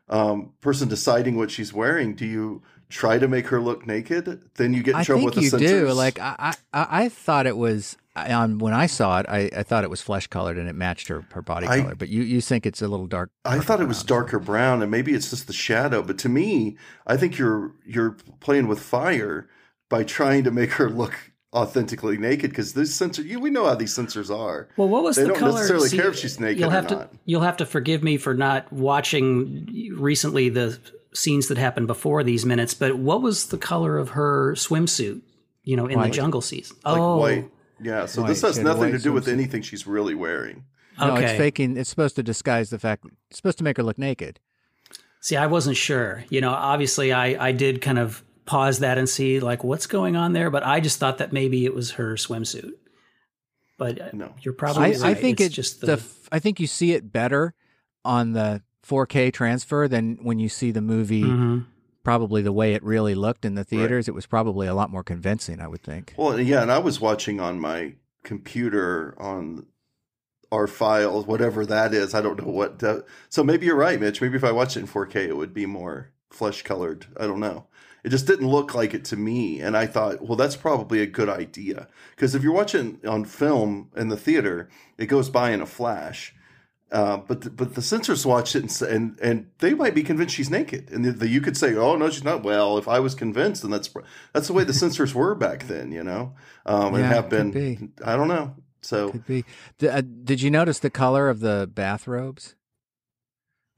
A: um, person deciding what she's wearing, do you try to make her look naked? Then you get in
B: I
A: trouble
B: think
A: with
B: you
A: the
B: do. Like I, I, I thought it was on when I saw it. I, I thought it was flesh colored and it matched her her body
A: I-
B: color. But you, you think it's a little dark.
A: I thought it was darker brown, and maybe it's just the shadow. But to me, I think you're you're playing with fire by trying to make her look authentically naked because this censor. You, we know how these censors are.
C: Well, what was
A: They
C: the
A: don't
C: color?
A: necessarily care if she's naked
C: You'll
A: or
C: have
A: not.
C: to you'll have to forgive me for not watching recently the scenes that happened before these minutes. But what was the color of her swimsuit? You know, in
B: White.
C: the jungle season.
A: Like
C: oh,
A: white. Yeah. So
B: White.
A: this has
B: She
A: nothing to
B: white
A: do with anything she's really wearing.
B: No, it's faking. It's supposed to disguise the fact. It's supposed to make her look naked.
C: See, I wasn't sure. You know, obviously, I I did kind of pause that and see like what's going on there, but I just thought that maybe it was her swimsuit. But uh,
A: No.
C: you're probably
B: I,
C: right.
B: I think
C: it's
B: it
C: just
B: the.
C: the,
B: f- I think you see it better on the 4K transfer than when you see the movie.
C: Mhm.
B: Probably the way it really looked in the theaters. It was probably a lot more convincing. I would think.
A: Well, yeah, and I was watching on my computer on our files, whatever that is. I don't know what. Uh, so maybe you're right, Mitch. Maybe if I watched it in 4K, it would be more flesh colored. I don't know. It just didn't look like it to me, and I thought, well, that's probably a good idea because if you're watching on film in the theater, it goes by in a flash. Uh, but the, but the censors watched it and, and and they might be convinced she's naked, and the, the, you could say, "Oh no, she's not." Well, if I was convinced, then that's that's the way the censors were back then, you know, um, and
B: Yeah,
A: have been.
B: be.
A: I don't know. So
B: Could be. D- uh, did you notice the color of the bathrobes?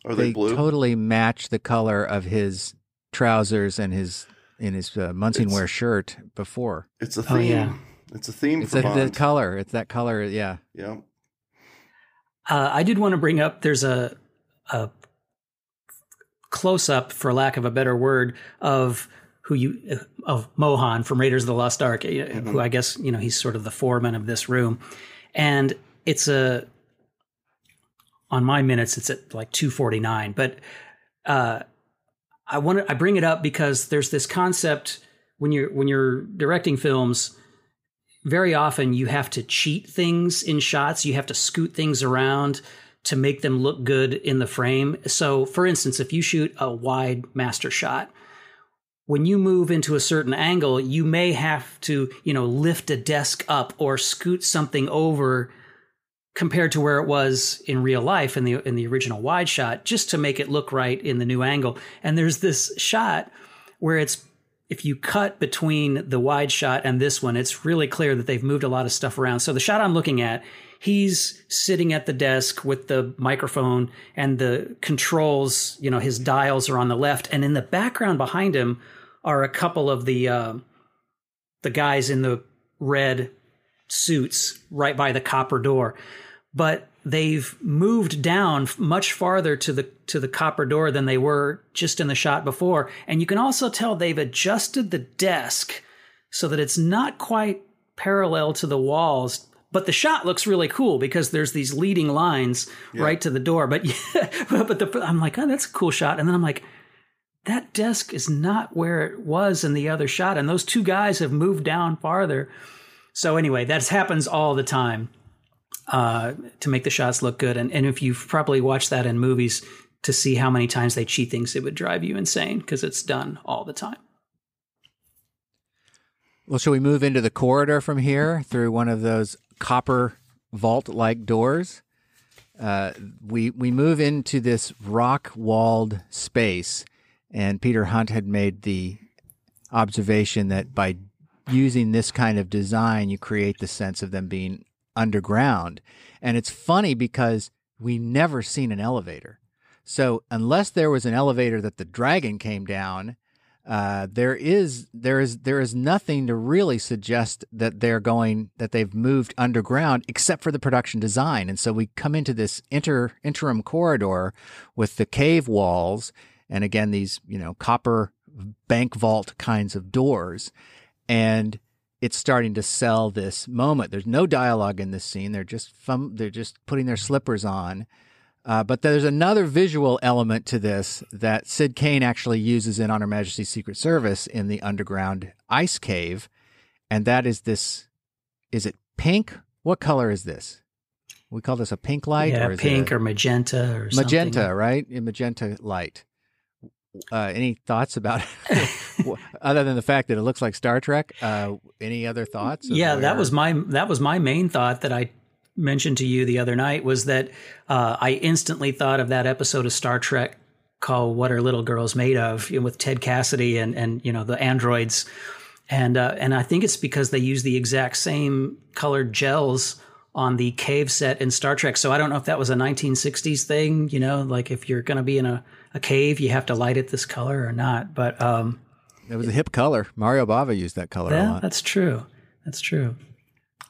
A: Are they, blue?
B: totally match the color of his trousers and his in his uh, Munsingwear shirt before.
A: it's a theme.
C: Oh, yeah.
A: It's a theme
B: It's
A: for
B: a, the color. It's that color. Yeah.
A: yeah.
C: Uh, I did want to bring up there's a, a close up, for lack of a better word, of who you of Mohan from Raiders of the Lost Ark, uh, who I guess you know he's sort of the foreman of this room, and it's a on my minutes it's at like 249 but uh i want to i bring it up because there's this concept when you're when you're directing films very often you have to cheat things in shots. You have to scoot things around to make them look good in the frame. So, for instance, if you shoot a wide master shot, when you move into a certain angle, you may have to, you know, lift a desk up or scoot something over compared to where it was in real life in the in the original wide shot just to make it look right in the new angle. And there's this shot where it's if you cut between the wide shot and this one, it's really clear that they've moved a lot of stuff around. So the shot I'm looking at, he's sitting at the desk with the microphone and the controls, you know, his dials are on the left. And in the background behind him are a couple of the, uh, the guys in the red suits right by the copper door. But they've moved down much farther to the to the copper door than they were just in the shot before. And you can also tell they've adjusted the desk so that it's not quite parallel to the walls but the shot looks really cool because there's these leading lines right to the door. But (laughs) yeah, but the, I'm like oh that's a cool shot. And then I'm like that desk is not where it was in the other shot. And those two guys have moved down farther. So anyway that happens all the time uh, to make the shots look good. And, and if you've probably watched that in movies to see how many times they cheat things, it would drive you insane because it's done all the time.
B: Well, shall we move into the corridor from here through one of those copper vault-like doors? Uh, we we move into this rock-walled space, and Peter Hunt had made the observation that by using this kind of design, you create the sense of them being underground. And it's funny because we never seen an elevator. So unless there was an elevator that the dragon came down, uh, there is there is there is nothing to really suggest that they're going that they've moved underground except for the production design and so we come into this inter interim corridor with the cave walls and again these you know copper bank vault kinds of doors and it's starting to sell this moment there's no dialogue in this scene they're just fum- they're just putting their slippers on uh, but there's another visual element to this that Syd Cain actually uses in On Her Majesty's Secret Service in the underground ice cave, and that is this. Is it pink? What color is this? We call this a pink light,
C: yeah,
B: or
C: pink
B: a,
C: or magenta or
B: magenta,
C: something.
B: right? A magenta light. Uh, any thoughts about (laughs) it? other than the fact that it looks like Star Trek? Uh, any other thoughts?
C: Yeah,
B: where...
C: that was my that was my main thought that I mentioned to you the other night was that uh, I instantly thought of that episode of Star Trek called "What Are Little Girls Made Of?" You know, with Ted Cassidy and and you know the androids, and uh, and I think it's because they use the exact same colored gels on the cave set in Star Trek. So I don't know if that was a 1960s thing. You know, like if you're going to be in a, a cave, you have to light it this color or not. But um,
B: it was a hip color. Mario Bava used that color
C: yeah,
B: a lot.
C: That's true. That's true.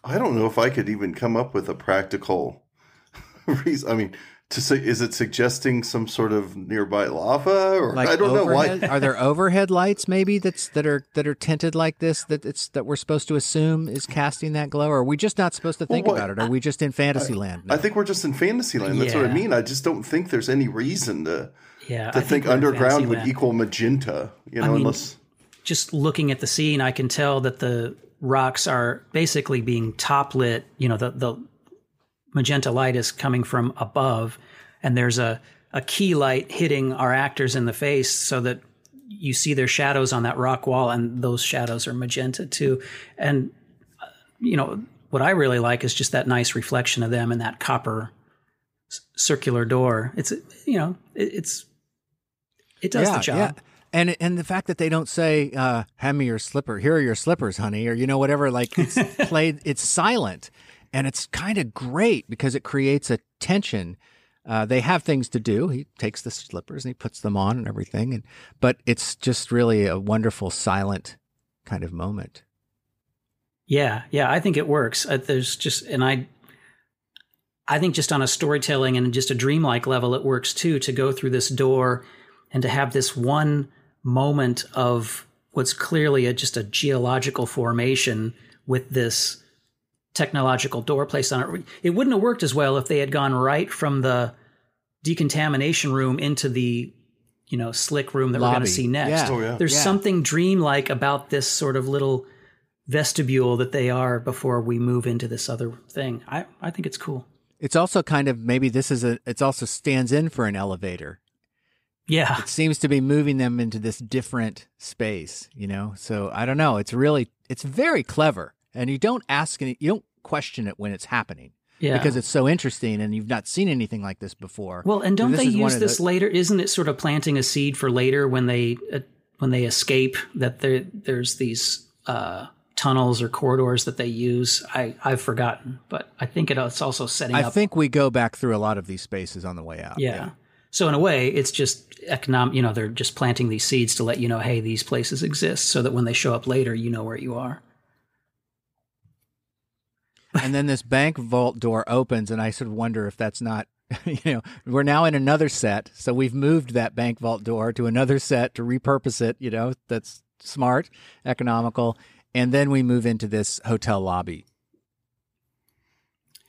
A: I don't know if I could even come up with a practical (laughs) reason. I mean, to say, is it suggesting some sort of nearby lava, or
B: like
A: I don't
B: overhead?
A: know why?
B: are there (laughs) overhead lights maybe that's that are that are tinted like this that it's that we're supposed to assume is casting that glow? Or are we just not supposed to think
A: well,
B: about it? Are we just in Fantasyland?
A: I, I think we're just in Fantasyland. That's
C: Yeah.
A: what I mean. I just don't think there's any reason to
C: Yeah,
A: to
C: I
A: think,
C: we're
A: underground would
C: Fantasyland.
A: equal magenta. You know,
C: mean,
A: unless
C: just looking at the scene, I can tell that the rocks are basically being top lit. You know, the, the magenta light is coming from above, and there's a, a key light hitting our actors in the face so that you see their shadows on that rock wall, and those shadows are magenta too. And, uh, you know, what I really like is just that nice reflection of them in that copper circular door. It's, you know, it's, it does the job.
B: And and the fact that they don't say, uh, "Hand me your slipper. Here are your slippers, honey," or you know whatever. Like it's (laughs) played. It's silent, and it's kind of great because it creates a tension. Uh, they have things to do. He takes the slippers and he puts them on and everything, and but it's just really a wonderful silent kind of moment.
C: Yeah, yeah, I think it works. Uh, there's just, and I, I think just on a storytelling and just a dreamlike level, it works too to go through this door and to have this one moment of what's clearly a, just a geological formation with this technological door placed on it. It wouldn't have worked as well if they had gone right from the decontamination room into the you know slick room that we're going to see next.
B: Yeah.
A: Oh, yeah.
C: There's
B: Yeah.
C: something dreamlike about this sort of little vestibule that they are before we move into this other thing. I, I think it's cool.
B: It's also kind of maybe this is a. It's also stands in for an elevator.
C: Yeah.
B: It seems to be moving them into this different space. You know, so I don't know. It's really it's very clever, and you don't ask any. You don't question it when it's happening.
C: Yeah.
B: because it's so interesting and you've not seen anything like this before.
C: well, and don't they use this
B: the-
C: later? Isn't it sort of planting a seed for later when they uh, when they escape that there there's these uh, tunnels or corridors that they use? I I've forgotten, but I think it, it's also setting
B: I
C: up.
B: think we go back through a lot of these spaces on the way out.
C: yeah. So in a way, it's just economic. You know, they're just planting these seeds to let you know, hey, these places exist, so that when they show up later, you know where you are.
B: and then this bank vault door opens, and I sort of wonder if that's not. (laughs) You know, we're now in another set, so we've moved that bank vault door to another set to repurpose it. You know, that's smart, economical, and then we move into this hotel lobby.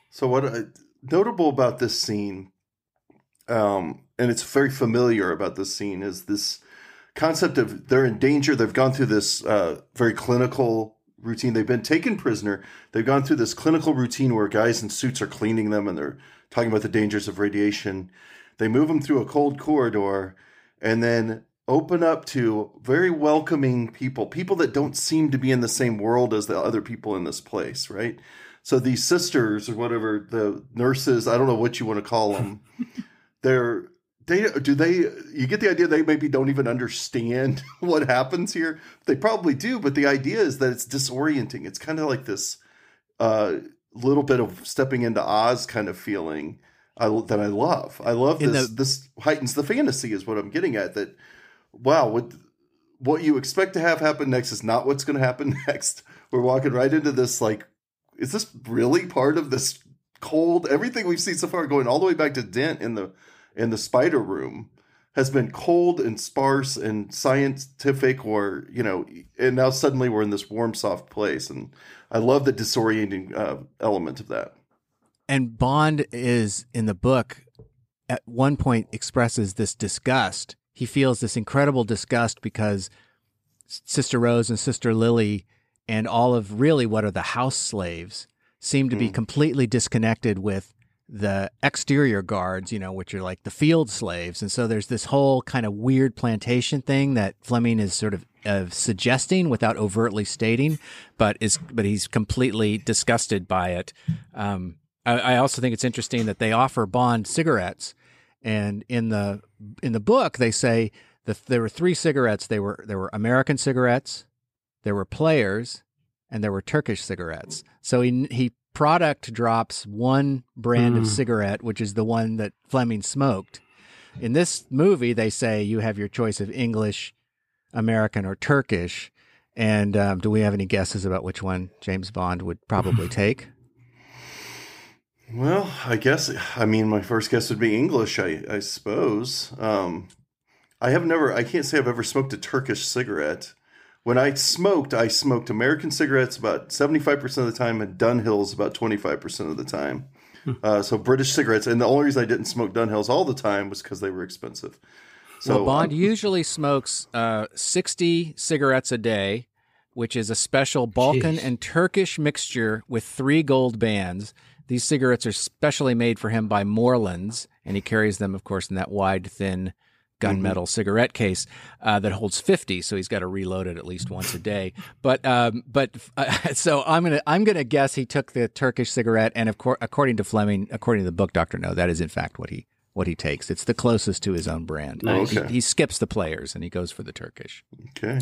A: So what uh, notable about this scene, um, and it's very familiar about this scene, is this concept of they're in danger. They've gone through this uh, very clinical routine. They've been taken prisoner. They've gone through this clinical routine where guys in suits are cleaning them and they're talking about the dangers of radiation. They move them through a cold corridor and then open up to very welcoming people, people that don't seem to be in the same world as the other people in this place, right? So these sisters or whatever the nurses, I don't know what you want to call them, (laughs) they're they do they you get the idea they maybe don't even understand (laughs) what happens here. They probably do, but the idea is that it's disorienting. It's kind of like this uh little bit of stepping into Oz kind of feeling I, that I love. I love
B: In
A: this.
B: the-
A: this heightens the fantasy, is what I'm getting at. That wow, what what you expect to have happen next is not what's going to happen (laughs) next. We're walking right into this like, is this really part of this cold? Everything we've seen so far, going all the way back to Dent in the in the spider room, has been cold and sparse and scientific, or you know, and now suddenly we're in this warm, soft place, and I love the disorienting uh, element of that.
B: And Bond is in the book at one point expresses this disgust. He feels this incredible disgust because Sister Rose and Sister Lily and all of really what are the house slaves seem to be mm. completely disconnected with the exterior guards, you know, which are like the field slaves. And so there's this whole kind of weird plantation thing that Fleming is sort of, of suggesting without overtly stating, but is but he's completely disgusted by it. Um, I, I also think it's interesting that they offer Bond cigarettes, and in the in the book they say that there were three cigarettes. They were there were American cigarettes, there were players, and there were Turkish cigarettes. So he he product drops one brand mm. of hmm. cigarette, which is the one that Fleming smoked. In this movie, they say you have your choice of English, American, or Turkish. And um, do we have any guesses about which one James Bond would probably (laughs) take?
A: Well, I guess I mean my first guess would be English. I, I suppose. Um, I have never. I can't say I've ever smoked a Turkish cigarette. When I smoked, I smoked American cigarettes about seventy five percent of the time, and Dunhills about twenty five percent of the time. Hmm. Uh, so British cigarettes, and the only reason I didn't smoke Dunhills all the time was because they were expensive.
B: So well, Bond um, usually smokes uh, sixty cigarettes a day, which is a special Balkan Jeez. and Turkish mixture with three gold bands these cigarettes are specially made for him by Morlands, and he carries them, of course, in that wide, thin gunmetal mm-hmm. cigarette case uh, that holds 50 so he's got to reload it at least once a day but um, but uh, (laughs) so i'm gonna i'm gonna guess he took the turkish cigarette and of course according to fleming according to the book dr no that is in fact what he what he takes it's the closest to his own brand
A: nice.
B: okay. he, he, skips the players and he goes for the turkish
A: okay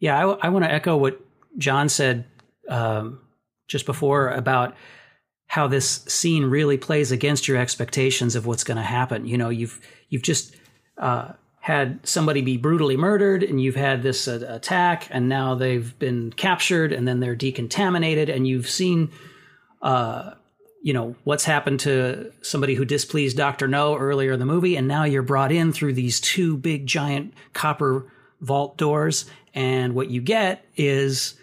C: yeah i, I want to echo what john said um, just before about how this scene really plays against your expectations of what's going to happen. You know, you've you've just uh, had somebody be brutally murdered, and you've had this uh, attack, and now they've been captured, and then they're decontaminated, and you've seen, uh, you know, what's happened to somebody who displeased Doctor No earlier in the movie, and now you're brought in through these two big giant copper vault doors, and what you get is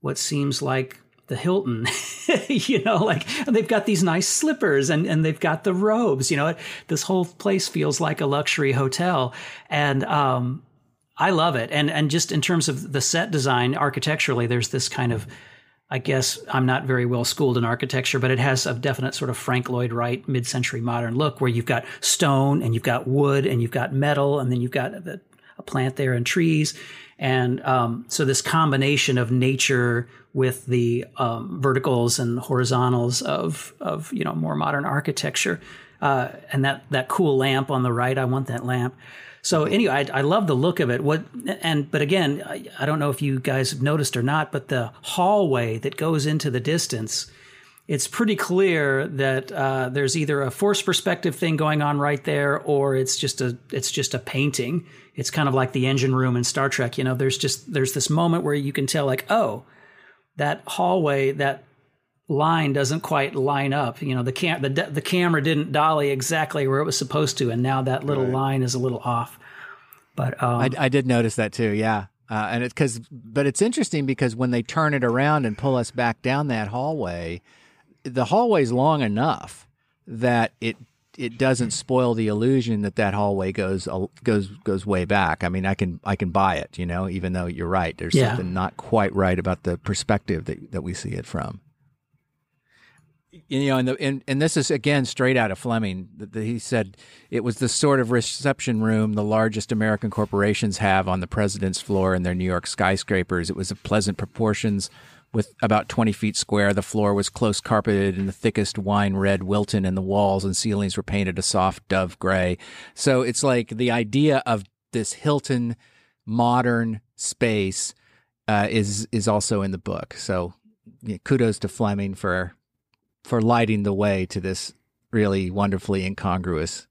C: what seems like the Hilton, (laughs) you know, like they've got these nice slippers and, and they've got the robes, you know, this whole place feels like a luxury hotel. And, um, I love it. And, and just in terms of the set design architecturally, there's this kind of, I guess I'm not very well schooled in architecture, but it has a definite sort of Frank Lloyd Wright mid-century modern look where you've got stone and you've got wood and you've got metal and then you've got a plant there and trees. And um, so this combination of nature with the um, verticals and horizontals of of you know more modern architecture, uh, and that that cool lamp on the right, I want that lamp. So anyway, I, I love the look of it. What and but again, I, I don't know if you guys have noticed or not, but the hallway that goes into the distance it's pretty clear that uh, there's either a force perspective thing going on right there, or it's just a it's just a painting. It's kind of like the engine room in Star Trek. You know, there's just there's this moment where you can tell, like, oh, that hallway, that line doesn't quite line up. You know, the cam the the camera didn't dolly exactly where it was supposed to, and now that little right. line is a little off. But um,
B: I, I did notice that too. Yeah. Uh, and it's because, but it's interesting because when they turn it around and pull us back down that hallway, the hallway's long enough that it it doesn't spoil the illusion that that hallway goes goes goes way back. I mean, I can I can buy it, you know, even though you're right. There's yeah. something not quite right about the perspective that that we see it from. You know, and, the, and and this is again straight out of Fleming. He said it was the sort of reception room the largest American corporations have on the president's floor in their New York skyscrapers. It was of pleasant proportions, with about 20 feet square. The floor was close carpeted in the thickest wine red Wilton, and the walls and ceilings were painted a soft dove gray. So it's like the idea of this Hilton modern space uh, is is also in the book. So kudos to Fleming for for lighting the way to this really wonderfully incongruous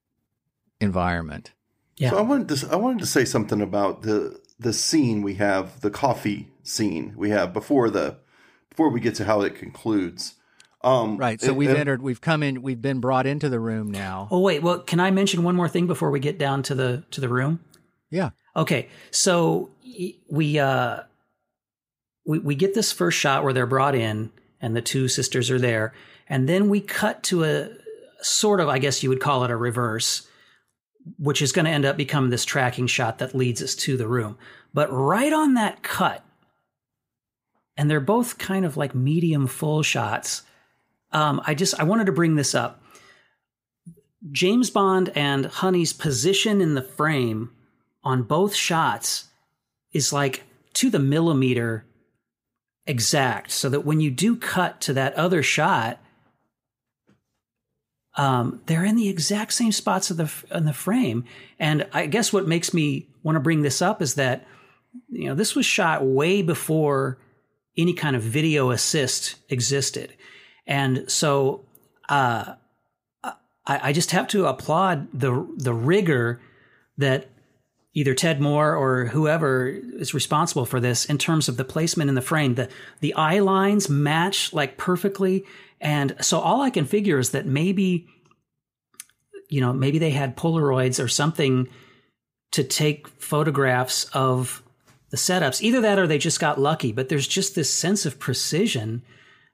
B: environment.
A: Yeah. So I wanted to I wanted to say something about the the scene we have the coffee scene we have before the before we get to how it concludes. Um,
B: Right. So
A: it-
B: we've
A: it-
B: entered, we've come in, we've been brought into the room now.
C: Oh wait, well, can I mention one more thing before we get down to the to the room?
B: Yeah.
C: Okay, so we uh we we get this first shot where they're brought in and the two sisters are there, and then we cut to a sort of, I guess you would call it a reverse, which is going to end up becoming this tracking shot that leads us to the room. But right on that cut, and they're both kind of like medium full shots. Um, I just I wanted to bring this up. James Bond and Honey's position in the frame on both shots is like to the millimeter exact so that when you do cut to that other shot um, they're in the exact same spots of the in the frame and i guess what makes me want to bring this up is that you know this was shot way before any kind of video assist existed and so uh, I, I just have to applaud the the rigor that either Ted Moore or whoever is responsible for this in terms of the placement in the frame. The the eye lines match like perfectly. And so all I can figure is that maybe you know, maybe they had Polaroids or something to take photographs of the setups. Either that or they just got lucky, but there's just this sense of precision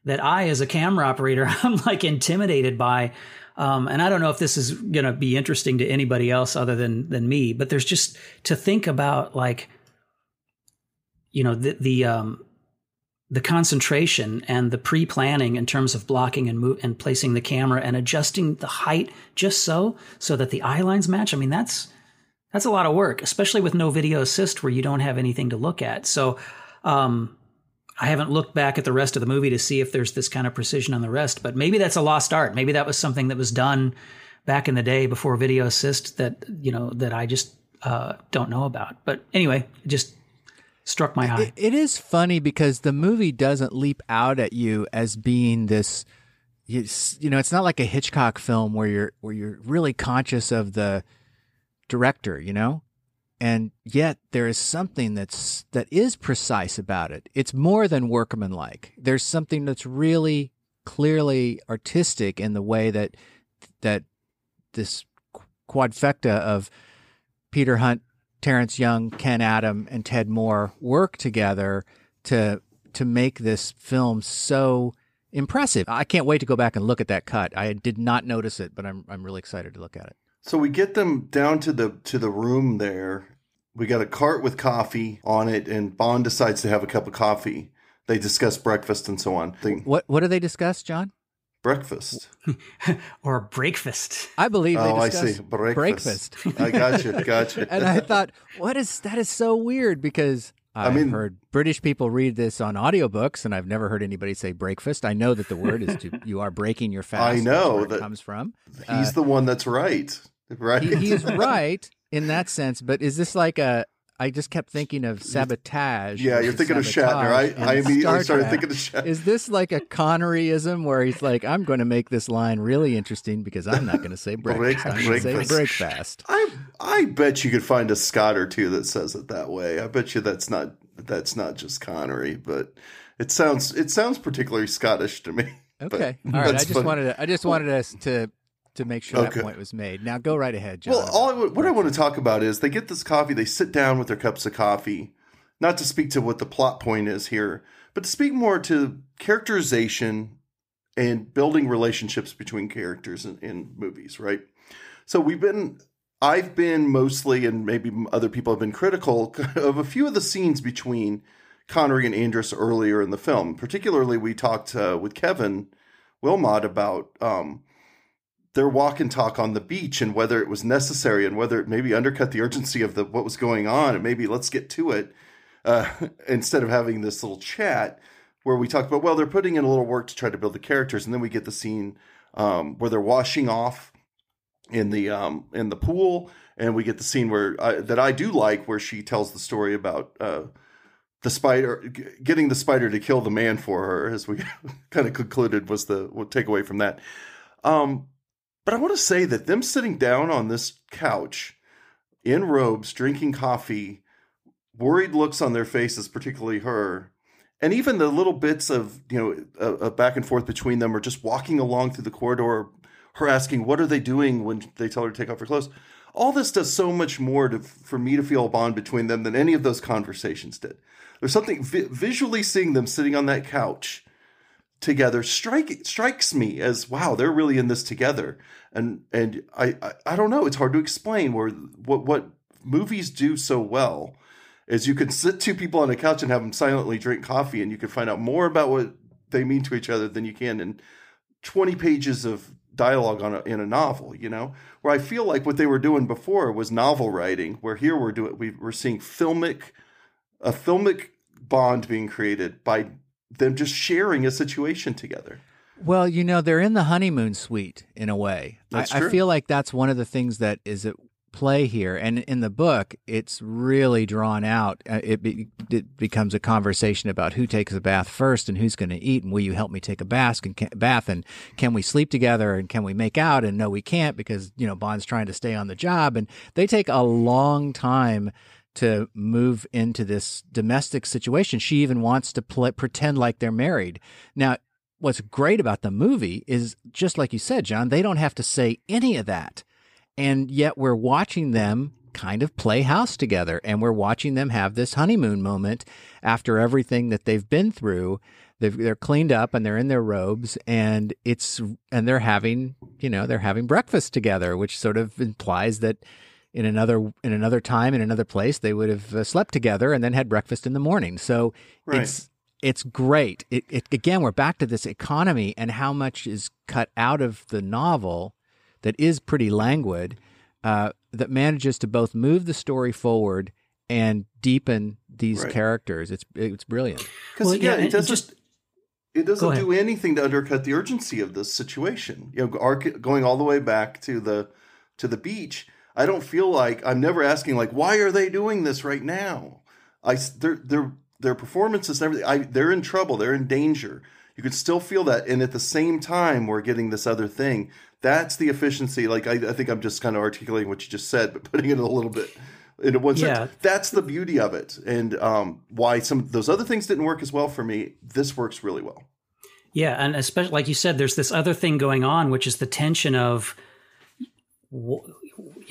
C: that I as a camera operator (laughs) I'm like intimidated by um, and I don't know if this is going to be interesting to anybody else other than than me, but there's just to think about like, you know, the the um, the concentration and the pre planning in terms of blocking and move and placing the camera and adjusting the height just so so that the eye lines match. I mean, that's that's a lot of work, especially with no video assist where you don't have anything to look at. So. Um, I haven't looked back at the rest of the movie to see if there's this kind of precision on the rest, but maybe that's a lost art. Maybe that was something that was done back in the day before video assist that, you know, that I just uh, don't know about. But anyway, it just struck my eye.
B: It, is funny because the movie doesn't leap out at you as being this you know it's not like a Hitchcock film where you're where you're really conscious of the director you know and yet there is something that's that is precise about it it's more than workmanlike there's something that's really clearly artistic in the way that that this quadfecta of Peter Hunt Terrence Young, Ken Adam, and Ted Moore work together to to make this film so impressive. I can't wait to go back and look at that cut. I did not notice it, but I'm I'm really excited to look at it.
A: So we get them down to the to the room there. We got a cart with coffee on it, and Bond decides to have a cup of coffee. They discuss breakfast and so on. Think
B: What what do they discuss, John?
A: breakfast. (laughs)
C: or breakfast.
B: I believe they
A: Oh, I
B: discuss
A: see. Breakfast.
B: breakfast.
A: I got you. Got you.
B: and I thought, what is that is so weird because I've
A: mean-
B: heard British people read this on audiobooks and I've never heard anybody say breakfast. I know that the word is to you are breaking your fast.
A: I
B: That's
A: know
B: where it
A: that-
B: comes from.
A: He's uh, the one that's right. (laughs) Right.
B: He, he's (laughs) right in that sense, but is this like a I just kept thinking of sabotage.
A: Yeah, you're thinking of Shatner. I, I immediately
B: Star
A: started thinking of Shatner.
B: Is this like a (laughs) Conneryism where he's like, I'm going to make this line really interesting because I'm not going to say breakfast. I'm going to say
A: breakfast.
B: break fast.
A: I I bet you could find a Scot or two that says it that way. I bet you that's not that's not just Connery, but it sounds it sounds particularly Scottish to me.
B: Okay. All right. I just
A: funny.
B: wanted to, I just wanted us to to make sure
A: Okay.
B: that point was made. Now go right ahead, John.
A: Well, all I, what I want to talk about is they get this coffee, they sit down with their cups of coffee, not to speak to what the plot point is here, but to speak more to characterization and building relationships between characters in, in movies, right? So we've been, I've been mostly, and maybe other people have been critical (laughs) of a few of the scenes between Connery and Andress earlier in the film. Particularly, we talked uh, with Kevin Wilmot about um, their walk and talk on the beach and whether it was necessary and whether it maybe undercut the urgency of the what was going on and maybe let's get to it uh, (laughs) instead of having this little chat where we talk about well they're putting in a little work to try to build the characters and then we get the scene um, where they're washing off in the um, in the pool and we get the scene where I, that I do like where she tells the story about uh, the spider g- getting the spider to kill the man for her as we (laughs) kind of concluded was the takeaway from that. Um, but I want to say that them sitting down on this couch in robes, drinking coffee, worried looks on their faces, particularly her, and even the little bits of you know uh, uh, back and forth between them, or just walking along through the corridor, her asking what are they doing when they tell her to take off her clothes. All this does so much more to, for me to feel a bond between them than any of those conversations did. There's something vi- visually seeing them sitting on that couch together. Strike strikes me as wow they're really in this together. And and I, I I don't know. It's hard to explain where what what movies do so well is you can sit two people on a couch and have them silently drink coffee and you can find out more about what they mean to each other than you can in 20 pages of dialogue on a, in a novel you know? Where i feel like what they were doing before was novel writing where here we're doing we, we're seeing filmic a filmic bond being created by them just sharing a situation together
B: Well, you know, they're in the honeymoon suite in a way. I, I feel like that's one of the things that is at play here. And in the book, it's really drawn out. Uh, It, be, it becomes a conversation about who takes a bath first and who's going to eat. And will you help me take a bath? And can, bath? And can we sleep together? And can we make out? And no, we can't because, you know, Bond's trying to stay on the job. And they take a long time to move into this domestic situation. She even wants to play, pretend like they're married. Now, what's great about the movie is just like you said, John, they don't have to say any of that. And yet we're watching them kind of play house together and we're watching them have this honeymoon moment after everything that they've been through. They've, they're cleaned up and they're in their robes and it's and they're having you know they're having breakfast together which sort of implies that in another in another time in another place they would have uh, slept together and then had breakfast in the morning so
A: Right.
B: it's it's great it, it again we're back to this economy and how much is cut out of the novel that is pretty languid uh, that manages to both move the story forward and deepen these
A: Right.
B: characters it's it's brilliant
A: Because
C: Well,
A: yeah,
C: yeah,
A: it
C: and
A: doesn't.
C: just-
A: it doesn't do anything to undercut the urgency of this situation. You know, arc, going all the way back to the to the beach. I don't feel like I'm never asking like, why are they doing this right now? I their their their performances everything. I they're in trouble. They're in danger. You could still feel that, and at the same time, we're getting this other thing. That's the efficiency. Like I, I think I'm just kind of articulating what you just said, but (laughs) putting it a little bit in one
C: Yeah.
A: sense. That's the beauty of it, and um, why some of those other things didn't work as well for me. This works really well.
C: Yeah, and especially like you said, there's this other thing going on, which is the tension of,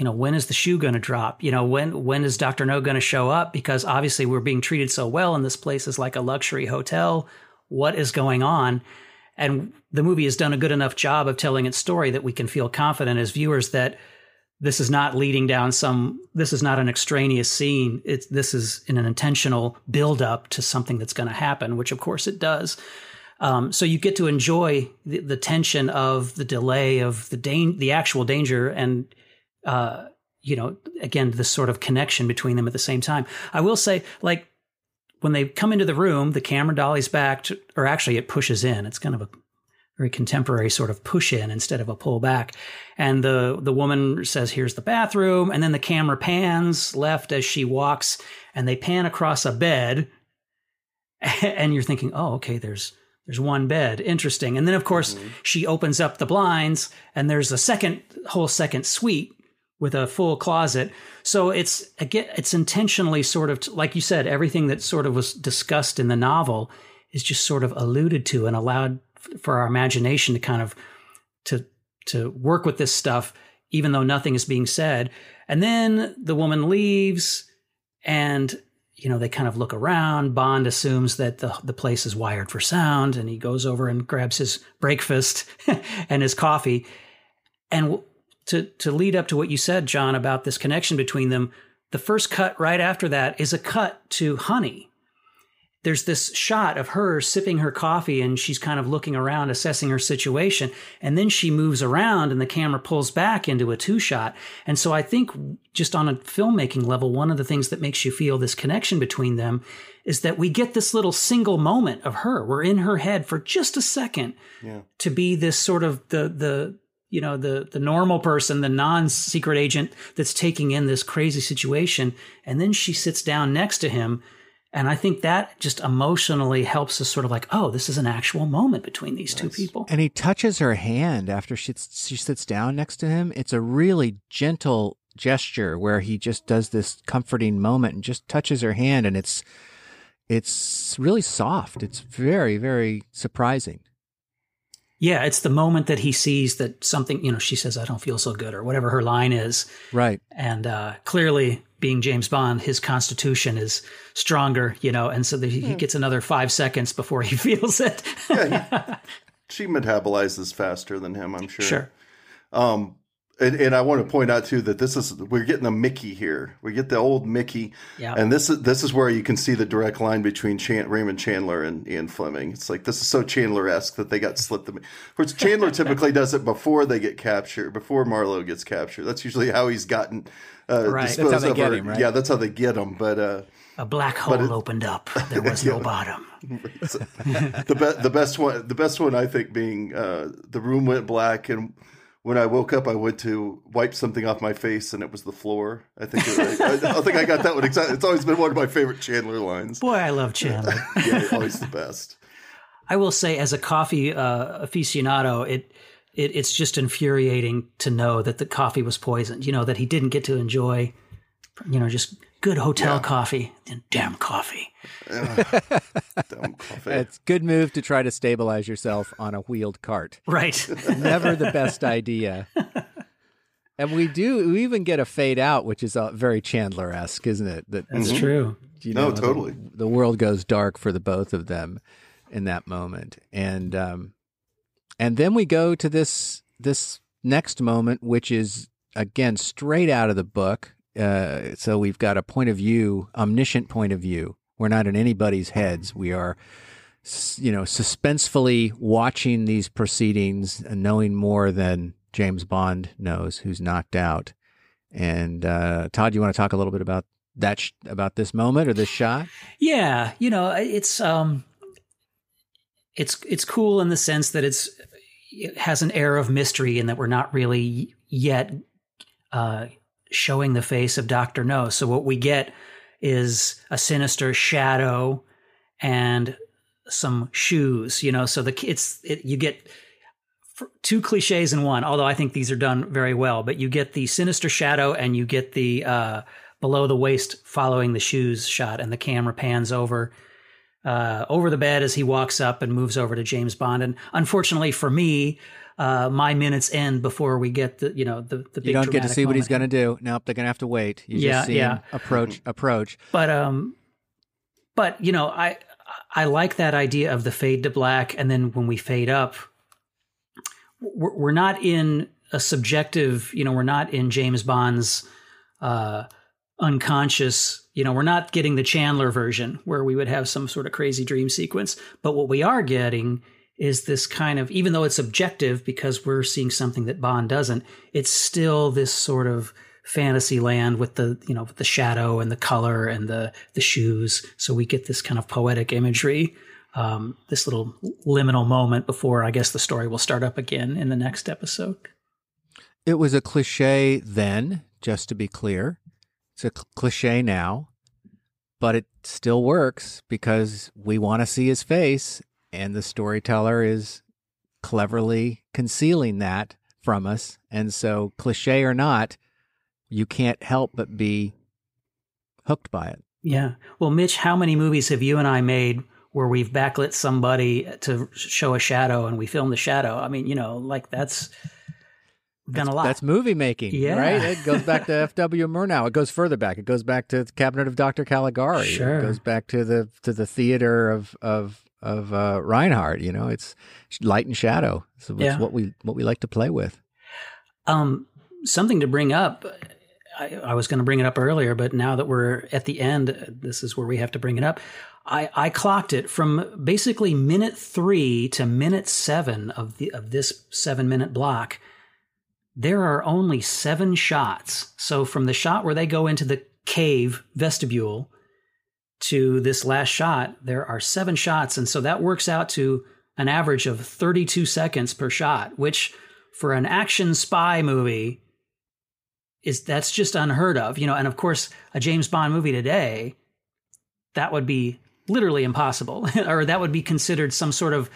C: you know, when is the shoe going to drop? You know, when when is Doctor No going to show up? Because obviously we're being treated so well, and this place is like a luxury hotel. What is going on? And the movie has done a good enough job of telling its story that we can feel confident as viewers that this is not leading down some this is not an extraneous scene it's this is in an intentional build up to something that's going to happen which of course it does um, so you get to enjoy the, the tension of the delay of the dan- the actual danger and uh, you know again this sort of connection between them at the same time i will say like when they come into the room the camera dollies back to, or actually it pushes in it's kind of a very contemporary sort of push in instead of a pull back. And the the woman says, "Here's the bathroom," and then the camera pans left as she walks, and they pan across a bed, (laughs) and you're thinking, "Oh, okay, there's." There's one bed. Interesting. And then, of course, she opens up the blinds and there's a second, whole second suite with a full closet. So it's again, it's intentionally sort of like you said, everything that sort of was discussed in the novel is just sort of alluded to and allowed for our imagination to kind of to to work with this stuff, even though nothing is being said. And then the woman leaves, and you know they kind of look around. Bond assumes that the the place is wired for sound, and he goes over and grabs his breakfast (laughs) and his coffee. And to to lead up to what you said, John, about this connection between them, the first cut right after that is a cut to Honey. There's this shot of her sipping her coffee and she's kind of looking around, assessing her situation. And then she moves around and the camera pulls back into a two shot. And so I think just on a filmmaking level, one of the things that makes you feel this connection between them is that we get this little single moment of her. We're in her head for just a second
A: Yeah.
C: to be this sort of the, the, you know, the, the normal person, the non secret agent that's taking in this crazy situation. And then she sits down next to him. And I think that just emotionally helps us sort of like, oh, this is an actual moment between these two people.
B: And he touches her hand after she she sits down next to him. It's a really gentle gesture where he just does this comforting moment and just touches her hand and it's it's really soft. It's very very surprising.
C: Yeah, it's the moment that he sees that something, you know, she says, I don't feel so good, or whatever her line is.
B: Right.
C: And uh, clearly, being James Bond, his constitution is stronger, you know, and so he, he gets another five seconds before he (laughs) feels it.
A: Yeah, he, she metabolizes faster than him, I'm sure.
C: sure.
A: Um, and, and I want to point out too that this is we're getting a Mickey here. We get the old Mickey,
C: Yeah.
A: and this is this is where you can see the direct line between Chan- Raymond Chandler and Ian Fleming. It's like this is so Chandler esque that they got slipped. The, which Chandler (laughs) typically does it before they get captured, before Marlowe gets captured. That's usually how he's gotten uh,
C: Right. That's
B: how they
A: of.
B: get
A: or-
B: him, right?
A: Yeah, that's how they get him. But uh,
C: A black hole opened up. (laughs) There was no bottom. (laughs)
A: the be- the best one the best one I think being uh, the room went black and when I woke up I went to wipe something off my face and it was the floor. I think it, I, I think I got that one exactly. It's always been one of my favorite Chandler lines.
C: Boy, I love Chandler. (laughs)
A: Yeah, always the best.
C: I will say, as a coffee uh, aficionado, it, it it's just infuriating to know that the coffee was poisoned. You know that he didn't get to enjoy, you know, just good hotel coffee and damn coffee. (laughs)
A: Damn coffee.
B: It's good move to try to stabilize yourself on a wheeled cart.
C: Right. (laughs)
B: Never the best idea. And we do we even get a fade out, which is uh, very Chandler esque, isn't it? That
C: That's true.
B: you
A: No,
B: the-
A: totally.
B: The, world goes dark for the both of them in that moment, and um, and then we go to this this next moment, which is again straight out of the book. Uh, so we've got a point of view, omniscient point of view. We're not in anybody's heads. We are, you know, suspensefully watching these proceedings and knowing more than James Bond knows, who's knocked out. And uh, Todd, you want to talk a little bit about that sh- about this moment or this shot?
C: Yeah, you know, it's um, it's it's cool in the sense that it's it has an air of mystery in that we're not really yet uh, showing the face of Doctor No. So what we get is a sinister shadow and some shoes. You know, so the it's it, you get two cliches in one. Although I think these are done very well, but you get the sinister shadow and you get the uh, below the waist following the shoes shot, and the camera pans over uh, over the bed as he walks up and moves over to James Bond. And unfortunately for me, uh, my minutes end before we get the you know the the big
B: You don't get to see what he's going to do. Nope, they're going to have to wait. You
C: Yeah,
B: just see
C: yeah.
B: him approach, approach.
C: But um, but you know, I I like that idea of the fade to black, and then when we fade up, we're, we're not in a subjective. You know, we're not in James Bond's uh, unconscious. You know, we're not getting the Chandler version where we would have some sort of crazy dream sequence. But what we are getting is this kind of, even though it's objective because we're seeing something that Bond doesn't, it's still this sort of fantasy land with the you know with the shadow and the color and the the shoes so we get this kind of poetic imagery um, this little liminal moment before i guess the story will start up again in the next episode
B: It was a cliche then, just to be clear. It's a cl- cliche now, but it still works because we want to see his face, and the storyteller is cleverly concealing that from us. And so, cliche or not, you can't help but be hooked by it.
C: yeah well mitch how many movies have you and i made where we've backlit somebody to show a shadow and we film the shadow i mean you know like that's done a lot
B: That's movie making,
C: Yeah.
B: right? It goes back to (laughs) F.W. Murnau. It goes further back. It goes back to the Cabinet of Dr. Caligari.
C: Sure.
B: It goes back to the to the theater of of of uh, Reinhardt. You know, it's light and shadow. So it's
C: Yeah.
B: what we what we like to play with.
C: Um, something to bring up. I, I was going to bring it up earlier, but now that we're at the end, this is where we have to bring it up. I, I clocked it from basically minute three to minute seven of the of this seven minute block. There are only seven shots. So from the shot where they go into the cave vestibule to this last shot, there are seven shots, and so that works out to an average of 32 seconds per shot, which for an action spy movie is that's just unheard of you know and of course a james bond movie today that would be literally impossible (laughs) or that would be considered some sort of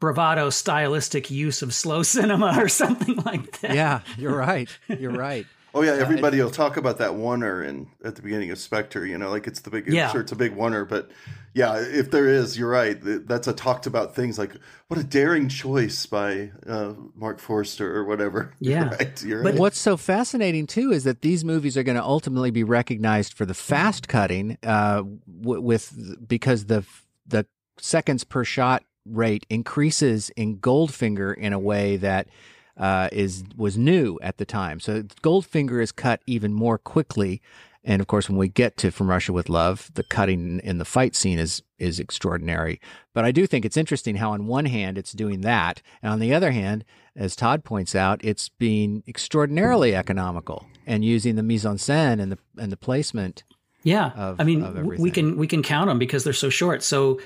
C: bravado stylistic use of slow cinema (laughs) or something like that
B: Yeah, you're right. You're right.
A: Oh yeah, everybody uh, will talk about that oneer in at the beginning of Spectre. You know, like it's the big. Yeah. Sure, it's a big oneer, but yeah, if there is, you're right. That's a talked about things like what a daring choice by uh, Marc Forster or whatever. (laughs)
C: Yeah,
B: right. You're but right. what's so fascinating too is that these movies are going to ultimately be recognized for the fast cutting, uh, w- with because the the seconds per shot rate increases in Goldfinger in a way that uh, is was new at the time. So Goldfinger is cut even more quickly. And of course, when we get to From Russia with Love, the cutting in the fight scene is is extraordinary. But I do think it's interesting how, on one hand, it's doing that, and on the other hand, as Todd points out, it's being extraordinarily economical and using the mise en scène and the and the placement.
C: Yeah,
B: of,
C: I mean, we can we can count them because they're so short. So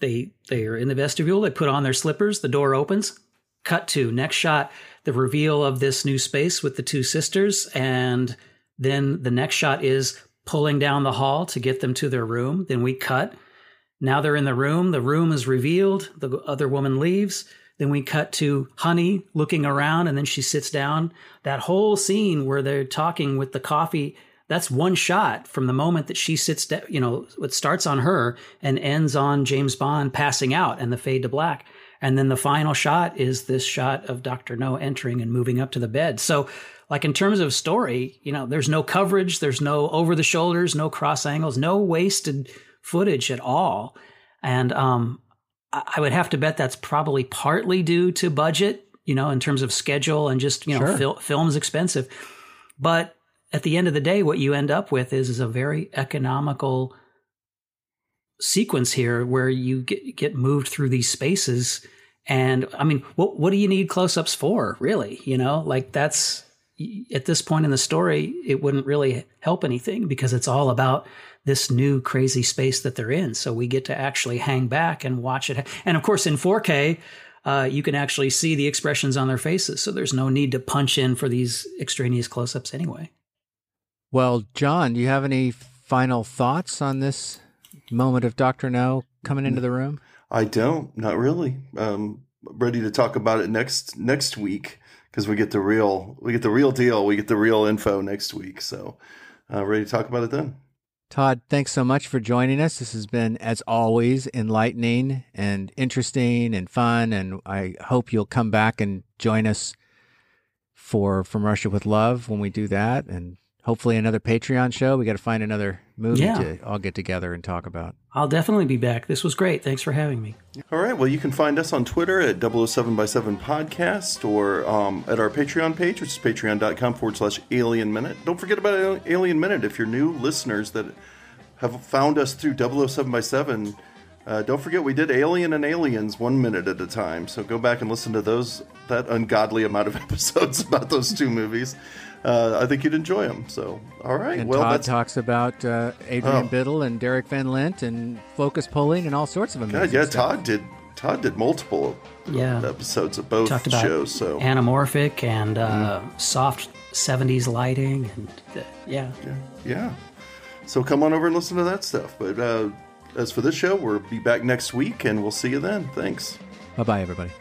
C: they they are in the vestibule. They put on their slippers. The door opens cut to. Next shot the reveal of this new space with the two sisters and then the next shot is pulling down the hall to get them to their room. Then we cut. Now they're in the room. The room is revealed. The other woman leaves. Then we cut to honey looking around and then she sits down. That whole scene where they're talking with the coffee that's one shot from the moment that she sits down you know it starts on her and ends on james bond passing out and the fade to black and then the final shot is this shot of Dr. No entering and moving up to the bed. So, like in terms of story, you know, there's no coverage, there's no over the shoulders, no cross angles, no wasted footage at all. And um, I would have to bet that's probably partly due to budget, you know, in terms of schedule and just, you know, sure. fil- film's expensive. But at the end of the day, what you end up with is, is a very economical sequence here where you get, get moved through these spaces and I mean, what what do you need close-ups for, really? You know, like that's at this point in the story, it wouldn't really help anything because it's all about this new crazy space that they're in. So we get to actually hang back and watch it. And of course, in 4K, uh, you can actually see the expressions on their faces. So there's no need to punch in for these extraneous close-ups anyway.
B: Well, John, do you have any final thoughts on this moment of Doctor No coming into the room?
A: I don't, not really. Um, ready to talk about it next next week because we get the real we get the real deal. We get the real info next week. So, uh, ready to talk about it then.
B: Todd, thanks so much for joining us. This has been, as always, enlightening and interesting and fun. And I hope you'll come back and join us for From Russia with Love when we do that. And hopefully another Patreon show. We got to find another movie yeah. to all get together and talk about.
C: I'll definitely be back. This was great. Thanks for having me.
A: All right. Well, you can find us on Twitter at 007 by 7 podcast or um, at our Patreon page, which is patreon.com forward slash alien minute. Don't forget about Alien Minute. If you're new listeners that have found us through 007 by 7, uh, don't forget we did Alien and Aliens one minute at a time. So go back and listen to those that ungodly amount of (laughs) episodes about those two movies uh, I think you'd enjoy them. So, all right.
B: And
A: well,
B: Todd that's... talks about uh, Adrian oh. Biddle and Derek Vanlint and focus pulling and all sorts of amazing. them.
A: yeah, Todd did. Todd did multiple yeah. episodes of both
C: Talked about
A: shows. So
C: anamorphic and uh, mm. soft '70s lighting, and
A: yeah. yeah, yeah. So come on over and listen to that stuff. But uh, as for this show, we'll be back next week, and we'll see you then. Thanks.
B: Bye bye, everybody.